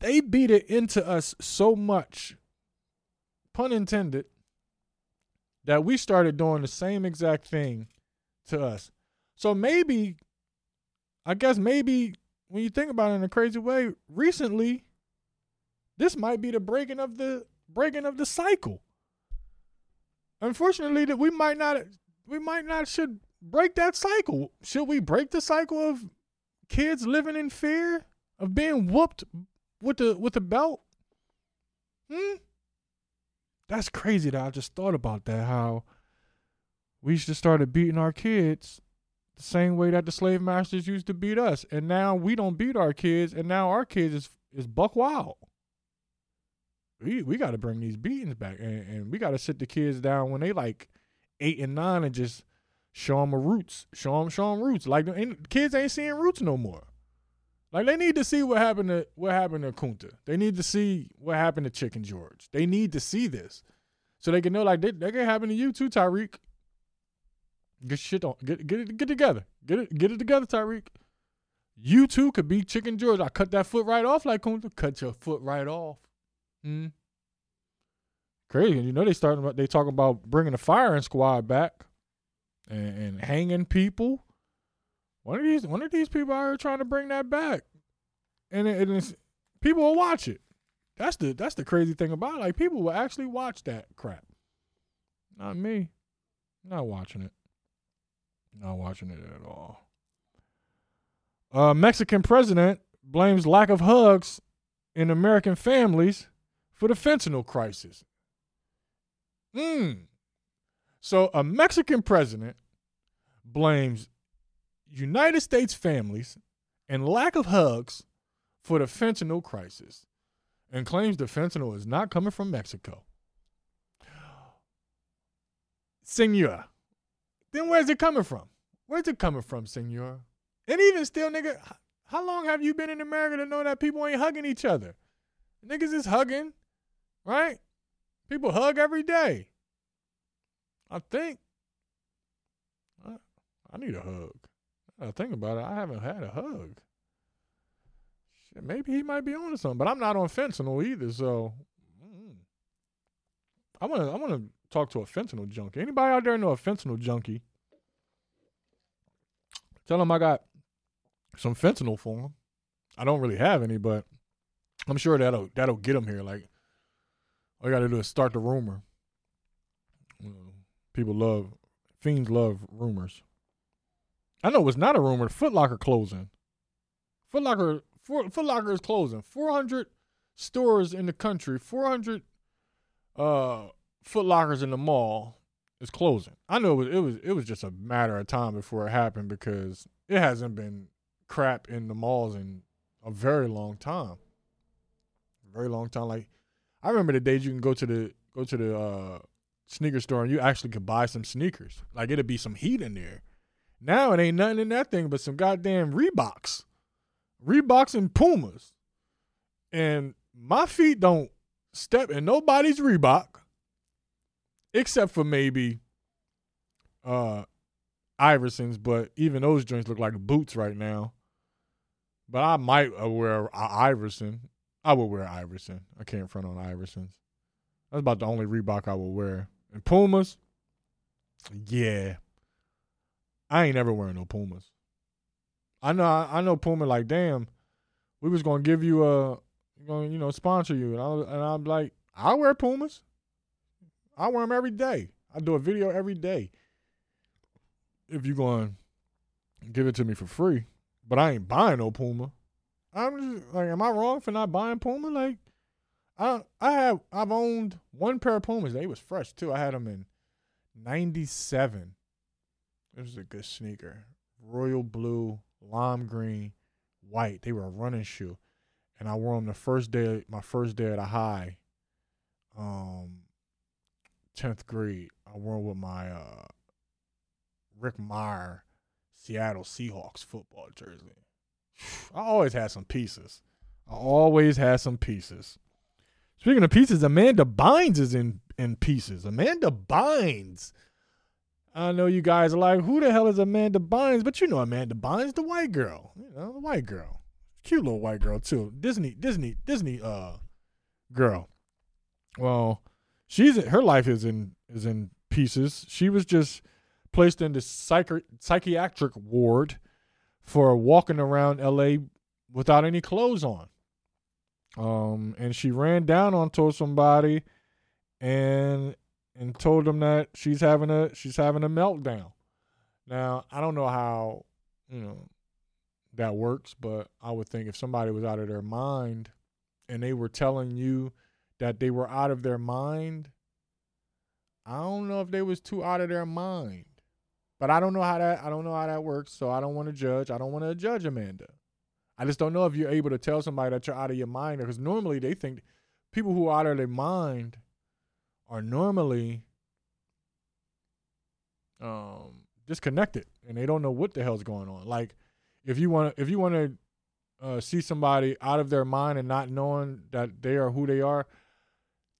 Speaker 1: they beat it into us so much, pun intended, that we started doing the same exact thing to us. So maybe, I guess maybe when you think about it in a crazy way, recently, this might be the breaking of the breaking of the cycle. Unfortunately, that we might not we might not should break that cycle. Should we break the cycle of kids living in fear of being whooped with the with the belt? Hmm. That's crazy that I just thought about that. How we just started beating our kids the same way that the slave masters used to beat us, and now we don't beat our kids, and now our kids is is buck wild. We we got to bring these beatings back, and, and we got to sit the kids down when they like eight and nine, and just show them a roots, show them show them roots. Like kids ain't seeing roots no more. Like they need to see what happened to what happened to Kunta. They need to see what happened to Chicken George. They need to see this, so they can know like they can happen to you too, Tariq. Get shit on. Get get it get together. Get it get it together, Tariq. You too could be Chicken George. I cut that foot right off like Kunta. Cut your foot right off. Hmm. Crazy. You know they starting they talking about bringing the firing squad back and, and hanging people. One of these one of these people are trying to bring that back, and, it, and people will watch it. That's the that's the crazy thing about it. Like people will actually watch that crap. Not me. Not watching it. Not watching it at all. Uh, Mexican president blames lack of hugs in American families for the fentanyl crisis. Hmm. So a Mexican president blames United States families and lack of hugs for the fentanyl crisis and claims the fentanyl is not coming from Mexico. Senor, then where's it coming from? Where's it coming from, senor? And even still, nigga, how long have you been in America to know that people ain't hugging each other? Niggas is hugging, right? People hug every day. I think. I, I need a hug. I think about it. I haven't had a hug. Shit, maybe he might be on to something, but I'm not on fentanyl either. So. I want to. I want to talk to a fentanyl junkie. Anybody out there know a fentanyl junkie? Tell him I got some fentanyl for him. I don't really have any, but I'm sure that'll that'll get him here. Like all you got to do is start the rumor. People love fiends love rumors. I know it's not a rumor. Foot Locker closing. Foot Locker Foot Locker is closing. 400 stores in the country. 400 uh Foot Lockers in the mall is closing. I know it was, it was it was just a matter of time before it happened because it hasn't been crap in the malls in a very long time. Very long time. Like I remember the days you can go to the go to the uh, sneaker store and you actually could buy some sneakers. Like it'd be some heat in there. Now it ain't nothing in that thing but some goddamn Reeboks. Reeboks and Pumas. And my feet don't step in nobody's Reebok except for maybe uh Iversons, but even those joints look like boots right now. But I might wear Iverson. I would wear Iverson. I can't front on Iversons. That's about the only Reebok I will wear. And Pumas, yeah. I ain't ever wearing no Pumas. I know I know Puma like, damn, we was gonna give you a gonna you know, sponsor you. And, I, and I'm like, I wear Pumas. I wear them every day. I do a video every day. If you going to give it to me for free, but I ain't buying no Puma. I'm just like, am I wrong for not buying Puma? Like, I I have I've owned one pair of Pumas. They was fresh too. I had them in '97. It was a good sneaker, royal blue, lime green, white. They were a running shoe, and I wore them the first day, my first day at a high. Um, tenth grade. I wore with my uh, Rick Mirer Seattle Seahawks football jersey. I always had some pieces. I always had some pieces. Speaking of pieces, Amanda Bynes is in in pieces. Amanda Bynes. I know you guys are like, who the hell is Amanda Bynes? But you know Amanda Bynes, the white girl. You know, the white girl. Cute little white girl too. Disney, Disney, Disney uh girl. Well, she's her life is in is in pieces. She was just placed in the psych- psychiatric ward for walking around LA without any clothes on. Um, and she ran down onto somebody and and told them that she's having a she's having a meltdown. Now, I don't know how, you know, that works, but I would think if somebody was out of their mind and they were telling you that they were out of their mind, I don't know if they was too out of their mind. But I don't know how that I don't know how that works, so I don't want to judge. I don't want to judge Amanda. I just don't know if you're able to tell somebody that you're out of your mind because normally they think people who are out of their mind are normally um disconnected and they don't know what the hell's going on. Like if you want if you want to uh, see somebody out of their mind and not knowing that they are who they are,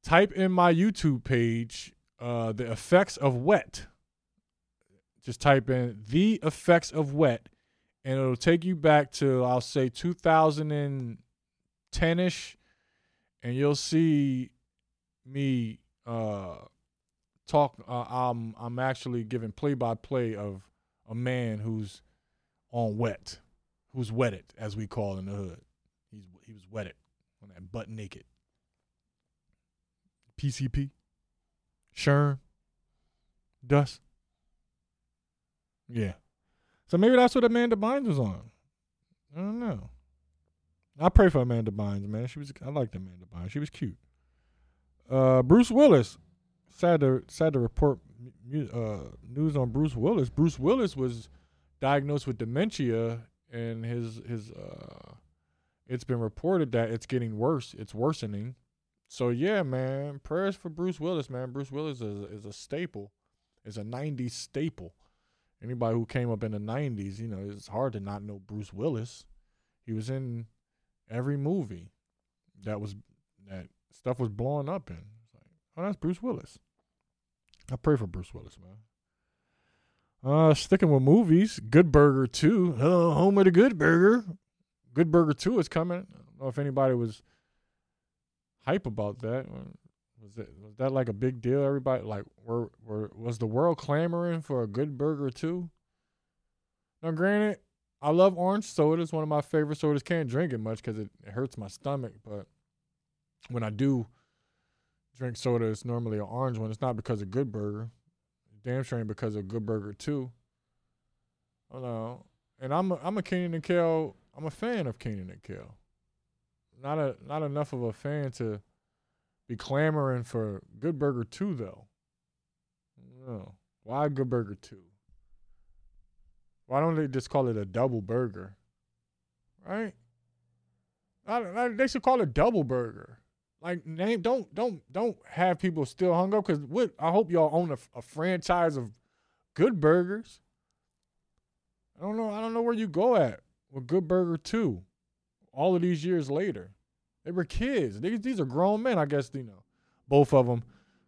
Speaker 1: type in my YouTube page uh, the effects of wet. Just type in the effects of wet, and it'll take you back to I'll say 2010 ish, and you'll see me uh, talk. Uh, I'm I'm actually giving play by play of a man who's on wet, who's wetted as we call in the hood. He's he was wetted on that butt naked. PCP. Sherm, Dust. Yeah. So maybe that's what Amanda Bynes was on. I don't know. I pray for Amanda Bynes, man. She was I liked Amanda Bynes. She was cute. Uh, Bruce Willis. Sad to sad to report uh, news on Bruce Willis. Bruce Willis was diagnosed with dementia, and his his uh, it's been reported that it's getting worse. It's worsening. So yeah, man, prayers for Bruce Willis, man. Bruce Willis is is a staple, is a '90s staple. Anybody who came up in the '90s, you know, it's hard to not know Bruce Willis. He was in every movie that was that stuff was blowing up in. It's like, oh, that's Bruce Willis. I pray for Bruce Willis, man. Uh, sticking with movies, Good Burger 2. Uh, home of the Good Burger. Good Burger 2 is coming. I don't know if anybody was hype about that. Was it was that like a big deal? Everybody like were were was the world clamoring for a Good Burger 2? Now, granted, I love orange soda. It's one of my favorite sodas. Can't drink it much because it hurts my stomach. But when I do drink soda, it's normally an orange one. It's not because of Good Burger. Damn sure ain't because of Good Burger too. I know. And I'm a, I'm a Kenan and Kel. I'm a fan of Kenan and Kel. Not a not enough of a fan to be clamoring for Good Burger two though. No, why Good Burger two? Why don't they just call it a double burger? Right? I, I, they should call it double burger. Like name don't don't don't have people still hung up because what I hope y'all own a, a franchise of good burgers. I don't know. I don't know where you go at with Good Burger Two. All of these years later, they were kids. These these are grown men. I guess you know. Both of them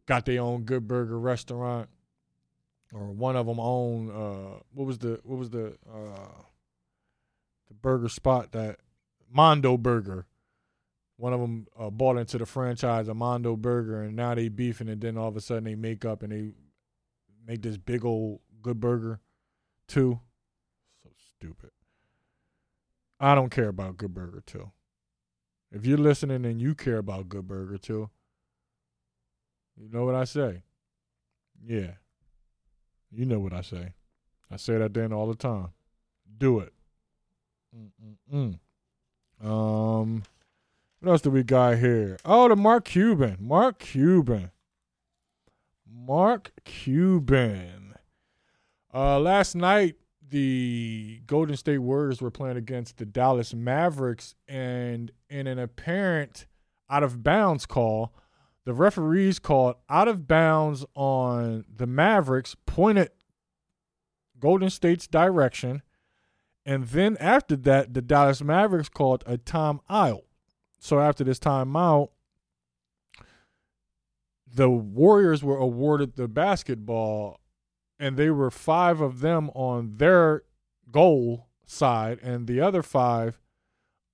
Speaker 1: got their own Good Burger restaurant, or one of them own. Uh, what was the what was the uh, the burger spot that Mondo Burger one of them uh, bought into the franchise, Mondo Burger, and now they beefing, and then all of a sudden they make up and they make this big old good burger, too. So stupid. I don't care about Good Burger too. If you're listening and you care about Good Burger too, you know what I say. Yeah. You know what I say. I say that then all the time. Do it. Mm-mm-mm. Um. What else do we got here? Oh, the Mark Cuban. Mark Cuban. Mark Cuban. Uh, last night, the Golden State Warriors were playing against the Dallas Mavericks, and in an apparent out of bounds call, the referees called out of bounds on the Mavericks, pointed Golden State's direction, and then after that, the Dallas Mavericks called a timeout. So after this timeout, the Warriors were awarded the basketball, and they were five of them on their goal side, and the other five,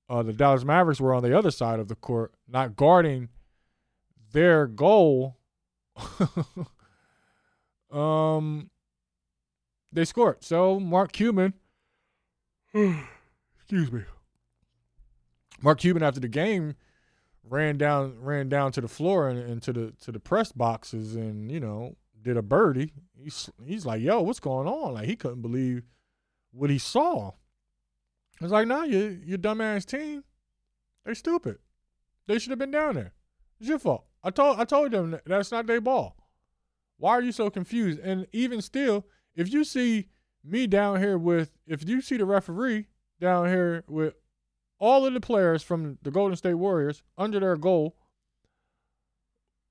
Speaker 1: uh, the Dallas Mavericks were on the other side of the court, not guarding their goal. um, they scored. So Mark Cuban, excuse me, Mark Cuban after the game ran down ran down to the floor and, and to the to the press boxes and you know did a birdie. He's he's like, yo, what's going on? Like he couldn't believe what he saw. It's like, nah, your your dumbass team, they're stupid. They should have been down there. It's your fault. I told I told them that's not their ball. Why are you so confused? And even still, if you see me down here with, if you see the referee down here with all of the players from the Golden State Warriors under their goal.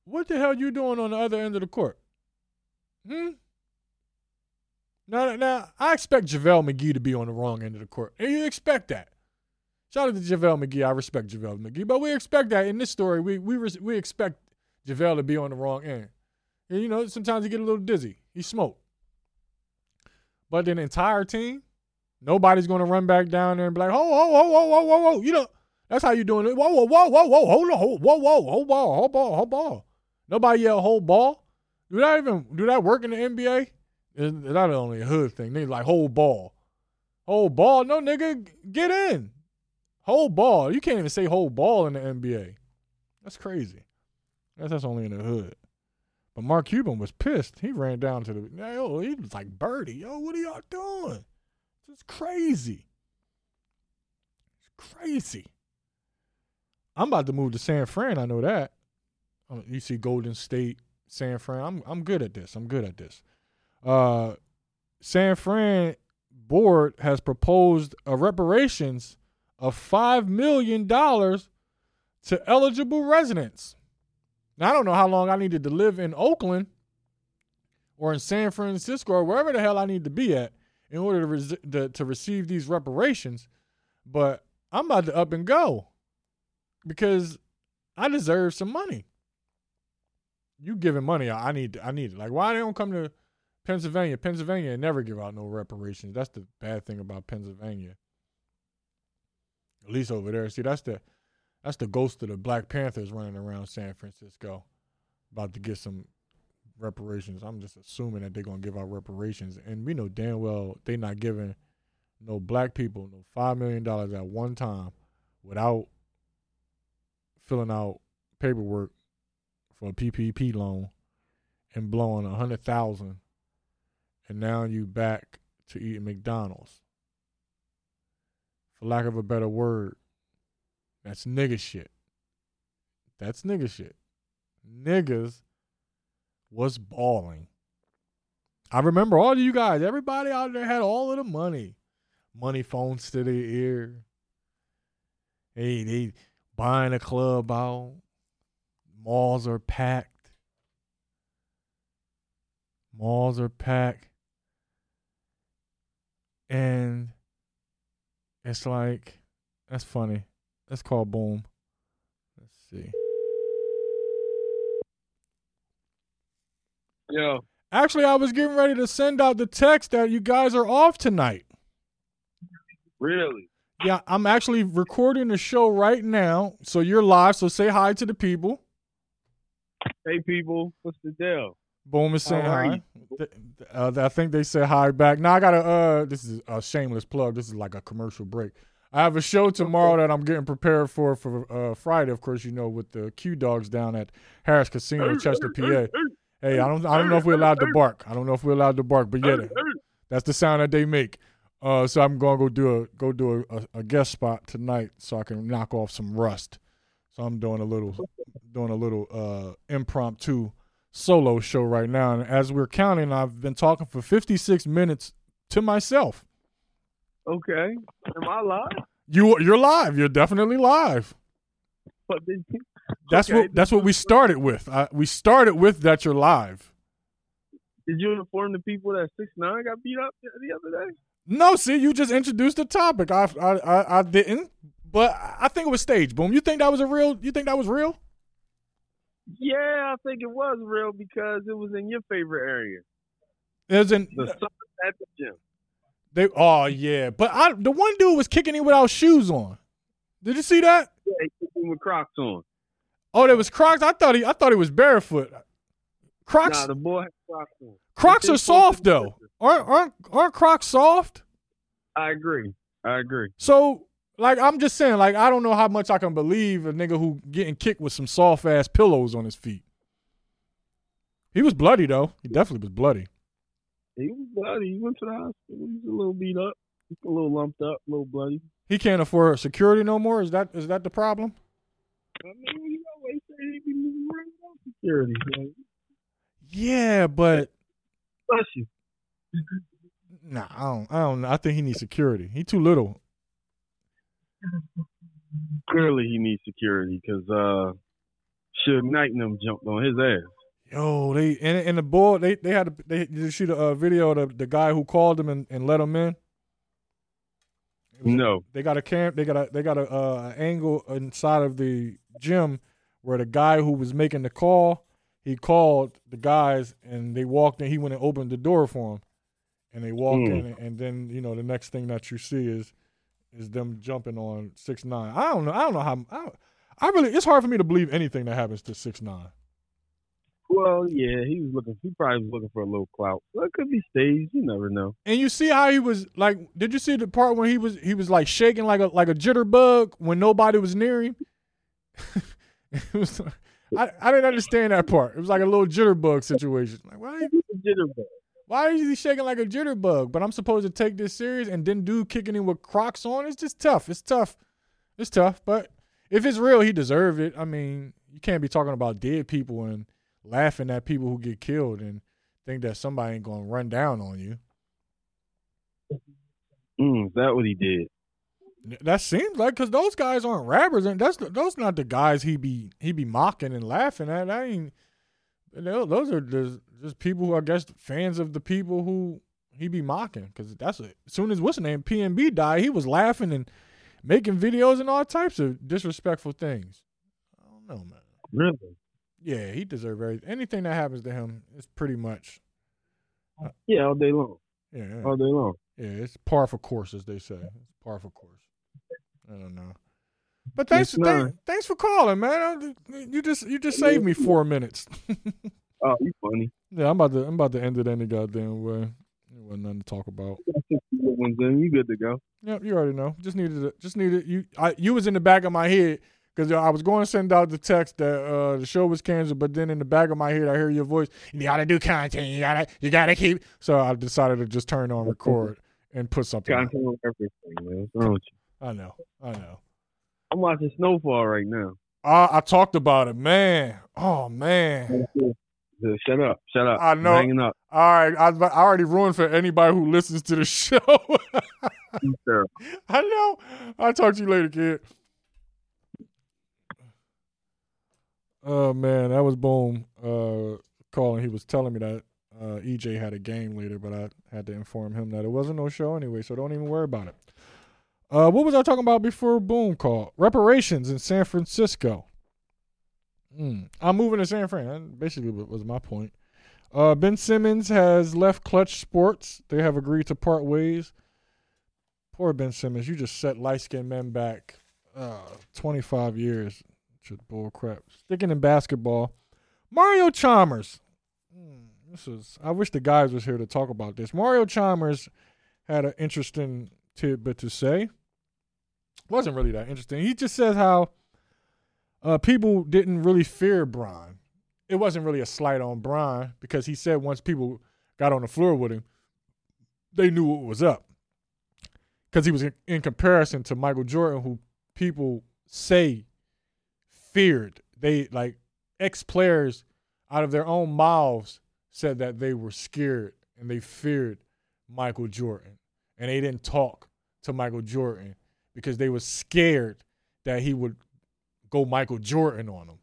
Speaker 1: What the hell are you doing on the other end of the court? Hmm? Now, now I expect JaVale McGee to be on the wrong end of the court. And you expect that. Shout out to JaVale McGee. I respect JaVale McGee. But we expect that in this story. We we we expect JaVale to be on the wrong end. And, you know, sometimes he get a little dizzy. He smoked. But the entire team, Nobody's to run back down there and be like, "Oh, oh, oh, oh, oh, oh, oh!" You know, that's how you doing it. Whoa, whoa, whoa, whoa, whoa, hold on, hold, whoa, whoa, hold ball, hold ball, hold ball. Nobody yell hold ball. Do that even do that work in the NBA? Is that only a hood thing? They like hold ball, hold ball. No, nigga, get in. Hold ball. You can't even say hold ball in the NBA. That's crazy. That's that's only in the hood. But Mark Cuban was pissed. He ran down to the yo. He was like Birdie. Yo, what are y'all doing? It's crazy. It's crazy. I'm about to move to San Fran. I know that. Um, you see Golden State, San Fran. I'm I'm good at this. I'm good at this. Uh, San Fran board has proposed a reparations of five million dollars to eligible residents. Now I don't know how long I needed to live in Oakland or in San Francisco or wherever the hell I need to be at in order to, res- to, to receive these reparations, but I'm about to up and go because I deserve some money. You giving money, I need I need it. Like why they don't come to Pennsylvania, Pennsylvania never give out no reparations. That's the bad thing about Pennsylvania. At least over there. See, that's the that's the ghost of the Black Panthers running around San Francisco, about to get some reparations. I'm just assuming that they're gonna give out reparations, and we know damn well they're not giving no black people no five million dollars at one time without filling out paperwork for a PPP loan and blowing a hundred thousand, and now you back to eating McDonald's. For lack of a better word, that's nigga shit. That's nigga shit. Niggas was balling. I remember all of you guys, everybody out there had all of the money. Money phones to their ear. Hey, they buying a club out. Malls are packed. Malls are packed. And it's like, that's funny. Let's call Boom. Let's see.
Speaker 2: Yeah.
Speaker 1: Actually, I was getting ready to send out the text that you guys are off tonight.
Speaker 2: Really?
Speaker 1: Yeah, I'm actually recording the show right now. So you're live. So say hi to the people.
Speaker 2: Hey, people. What's the deal?
Speaker 1: Boom is saying hi. Uh, I think they said hi back. Now I got a. Uh, this is a shameless plug. This is like a commercial break. I have a show tomorrow that I'm getting prepared for for uh, Friday. Of course, you know with the Q Dogs down at Harrah's Casino, Chester, PA. Hey, I don't. I don't know if we're allowed to bark. I don't know if we're allowed to bark, but yeah, that's the sound that they make. Uh, so I'm gonna go do a go do a, a, a guest spot tonight, so I can knock off some rust. So I'm doing a little doing a little uh, impromptu solo show right now, and as we're counting, I've been talking for 56 minutes to myself.
Speaker 2: Okay. Am I live?
Speaker 1: You you're live. You're definitely live.
Speaker 2: But did you,
Speaker 1: That's
Speaker 2: Okay.
Speaker 1: what that's what we started with. I, we started with that you're live.
Speaker 2: did you inform the people that six nine got beat up the, the other day?
Speaker 1: No, see, you just introduced the topic. I I I, I didn't, but I think it was staged. Boom. You think that was a real? You think that was real?
Speaker 2: Yeah, I think it was real because it was in your favorite area,
Speaker 1: It was in
Speaker 2: the at the gym.
Speaker 1: they. Oh yeah, but I the one dude was kicking him without shoes on. Did you see that?
Speaker 2: Yeah, he with Crocs on.
Speaker 1: Oh, there was Crocs. I thought he I thought he was barefoot. Crocs.
Speaker 2: Nah, the boy had Crocs on.
Speaker 1: Crocs are soft though. Aren't aren't aren't Crocs soft?
Speaker 2: I agree. I agree.
Speaker 1: So like I'm just saying, like I don't know how much I can believe a nigga who getting kicked with some soft ass pillows on his feet. He was bloody though. He definitely was bloody.
Speaker 2: He was bloody. He went to the hospital. He was a little beat up, He's a little lumped up, a little bloody.
Speaker 1: He can't afford security no more. Is that is that the problem?
Speaker 2: I mean, you always say he be moving around without security. man.
Speaker 1: Yeah, but
Speaker 2: Bless you.
Speaker 1: nah, I don't I don't know. I think he needs security. He too little.
Speaker 2: Clearly, he needs security because uh, Suge Knight and them jumped on his ass.
Speaker 1: Yo, they and and the boy they they had a, they did you shoot a uh, video of the, the guy who called him and, and let him in.
Speaker 2: No.
Speaker 1: They got a camp. They got a they got a uh, angle inside of the gym where the guy who was making the call, he called the guys and they walked in. He went and opened the door for him, and they walked
Speaker 2: Hmm.
Speaker 1: in. And then you know the next thing that you see is is them jumping on six nine. I don't know. I don't know how. I, I really it's hard for me to believe anything that happens to six nine.
Speaker 2: Well, yeah, he was looking. He probably was looking for a little clout. Well, it could be staged. You never know.
Speaker 1: And you see how he was like? Did you see the part when he was he was like shaking like a like a jitterbug when nobody was near him? it was. like- I I didn't understand that part. It was like a little jitterbug situation. Like why
Speaker 2: Jitterbug.
Speaker 1: why is he shaking like a jitterbug? But I'm supposed to take this serious, and then dude kicking him with Crocs on. It's just tough. It's tough. It's tough. But if it's real, he deserved it. I mean, you can't be talking about dead people and laughing at people who get killed and think that somebody ain't gonna run down on you.
Speaker 2: Mm, is that what he did?
Speaker 1: That seems like because those guys aren't rappers, and that's those not the guys he be he be mocking and laughing at. I ain't. tho- Those are just, just people who I guess fans of the people who he be mocking. Because that's a, as soon as what's his name PNB died, he was laughing and making videos and all types of disrespectful things. I don't know, man.
Speaker 2: Really?
Speaker 1: Yeah, he deserves everything. Anything that happens to him is pretty much uh,
Speaker 2: Yeah, all day long.
Speaker 1: Yeah, yeah.
Speaker 2: All day long.
Speaker 1: Yeah, it's par for course, as they say. It's par for course. I don't know. But thanks, thanks, thanks for calling, man. I- You just you just saved me four minutes.
Speaker 2: Oh, you funny.
Speaker 1: yeah, I'm about to I'm about to end it any goddamn way. There wasn't nothing to talk about.
Speaker 2: You got 60 good. You good to go.
Speaker 1: Yep, you already know. Just needed it. Just needed you. I you was in the back of my head because I was going to send out the text that uh, the show was canceled, but then in the back of my head I hear your voice. You gotta do content. You gotta you gotta keep. So I decided to just turn on record and put something.
Speaker 2: Content on everything, man. What's wrong with you?
Speaker 1: I know. I know.
Speaker 2: I'm watching Snowfall right now.
Speaker 1: Uh, I talked about it, man. Oh man.
Speaker 2: Shut up. Shut up.
Speaker 1: I know.
Speaker 2: I'm hanging up.
Speaker 1: All right, I, I already ruined for anybody who listens to the show.
Speaker 2: Terrible.
Speaker 1: I know. I'll talk to you later, kid. Oh man, that was boom. Uh, calling. He was telling me that uh, EJ had a game later, but I had to inform him that it wasn't no show anyway, so don't even worry about it. Uh, what was I talking about before Boom called? Reparations in San Francisco. Hmm. I'm moving to San Fran. That basically was my point. Uh, ben Simmons has left Clutch Sports. They have agreed to part ways. Poor Ben Simmons. You just set light skinned men back uh, 25 years. Bull crap. Sticking in basketball. Mario Chalmers. Hmm, this is. I wish the guys was here to talk about this. Mario Chalmers had an interesting tidbit to say. Wasn't really that interesting. He just says how uh, people didn't really fear Bron. It wasn't really a slight on Bron because he said once people got on the floor with him, they knew what was up. Because he was in comparison to Michael Jordan, who people say feared. They like ex players out of their own mouths said that they were scared and they feared Michael Jordan. And they didn't talk to Michael Jordan because they were scared that he would go Michael Jordan on them.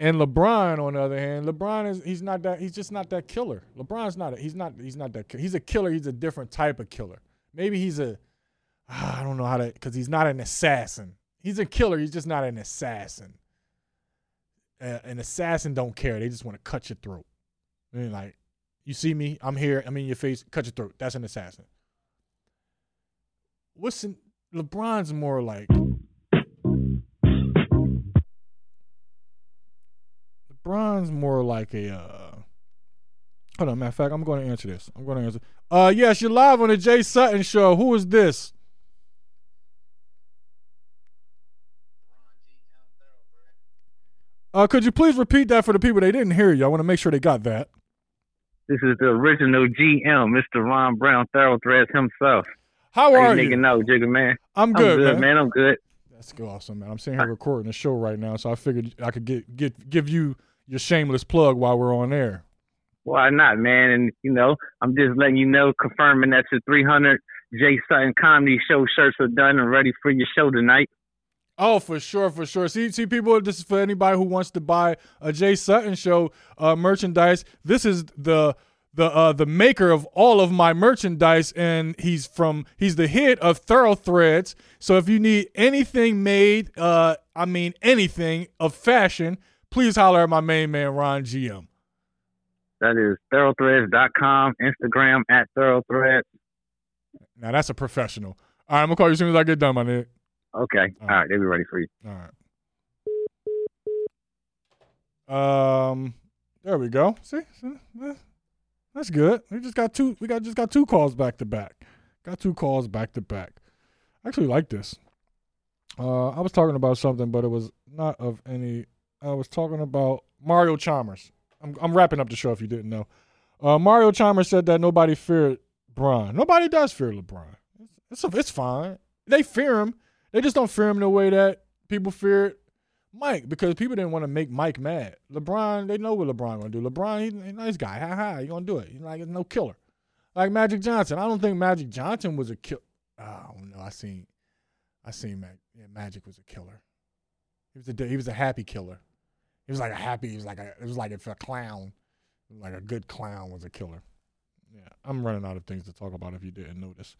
Speaker 1: And LeBron, on the other hand, LeBron is he's not that he's just not that killer. LeBron's not a, he's not he's not that he's a killer. He's a different type of killer. Maybe he's a ah, don't know how to because he's not an assassin. He's a killer. He's just not an assassin. An assassin don't care. They just want to cut your throat. I mean, like you see me, I'm here. I'm in your face. Cut your throat. That's an assassin. What's in, LeBron's more like LeBron's more like a. Uh, hold on, matter of fact, I'm going to answer this. I'm going to answer. Uh, yes, you're live on the Jay Sutton Show. Who is this? Uh, could you please repeat that for the people they didn't hear you? I want to make sure they got that.
Speaker 3: This is the original GM, Mr. Ron Brown, Thorough Threads himself.
Speaker 1: How are
Speaker 3: you nigga know, Jigga man?
Speaker 1: I'm
Speaker 3: I'm
Speaker 1: good,
Speaker 3: good,
Speaker 1: man.
Speaker 3: man. I'm good.
Speaker 1: That's awesome, man. I'm sitting here recording a show right now, so I figured I could get get give you your shameless plug while we're on air.
Speaker 3: Why not, man? And you know, I'm just letting you know, confirming that your 300 Jay Sutton comedy show shirts are done and ready for your show tonight.
Speaker 1: Oh, for sure, for sure. See, see, people. This is for anybody who wants to buy a Jay Sutton show uh, merchandise. This is the the uh, the maker of all of my merchandise, and he's from he's the head of Thorough Threads. So if you need anything made, uh, I mean anything of fashion, please holler at my main man Ron GM.
Speaker 3: That is thoroughthreads.com, Instagram at thoroughthreads.
Speaker 1: Now that's a professional. All right, I'm gonna call you as soon as I get done, my nigga.
Speaker 3: Okay, all right, they'll be ready for you.
Speaker 1: All right. Um, there we go. See, See? That's good. We just got two. We got just got two calls back to back. Got two calls back to back. I actually like this. Uh, I was talking about something, but it was not of any. I was talking about Mario Chalmers. I'm I'm wrapping up the show if you didn't know. Uh, Mario Chalmers said that nobody feared Bron. Nobody does fear LeBron. It's it's fine. They fear him. They just don't fear him the way that people feared Mike because people didn't want to make Mike mad. LeBron, they know what LeBron gonna do. LeBron, he's a nice guy. Ha ha. He gonna do it. He's like no killer. Like Magic Johnson. I don't think Magic Johnson was a killer. I don't know. I seen, I seen Mag- yeah, Magic was a killer. He was a he was a happy killer. He was like a happy. He was like a. It was like if a clown, like a good clown was a killer. Yeah, I'm running out of things to talk about. If you didn't notice,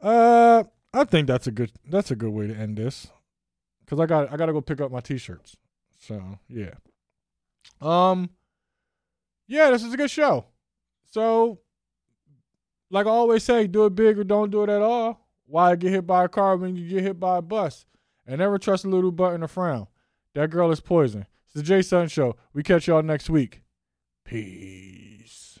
Speaker 1: uh, I think that's a good that's a good way to end this because I got I got to go pick up my t-shirts. So yeah, um, yeah, this is a good show. So, like I always say, do it big or don't do it at all. Why get hit by a car when you get hit by a bus? And never trust a little button to frown. That girl is poison. It's the Jay Sutton Show. We catch y'all next week. Peace.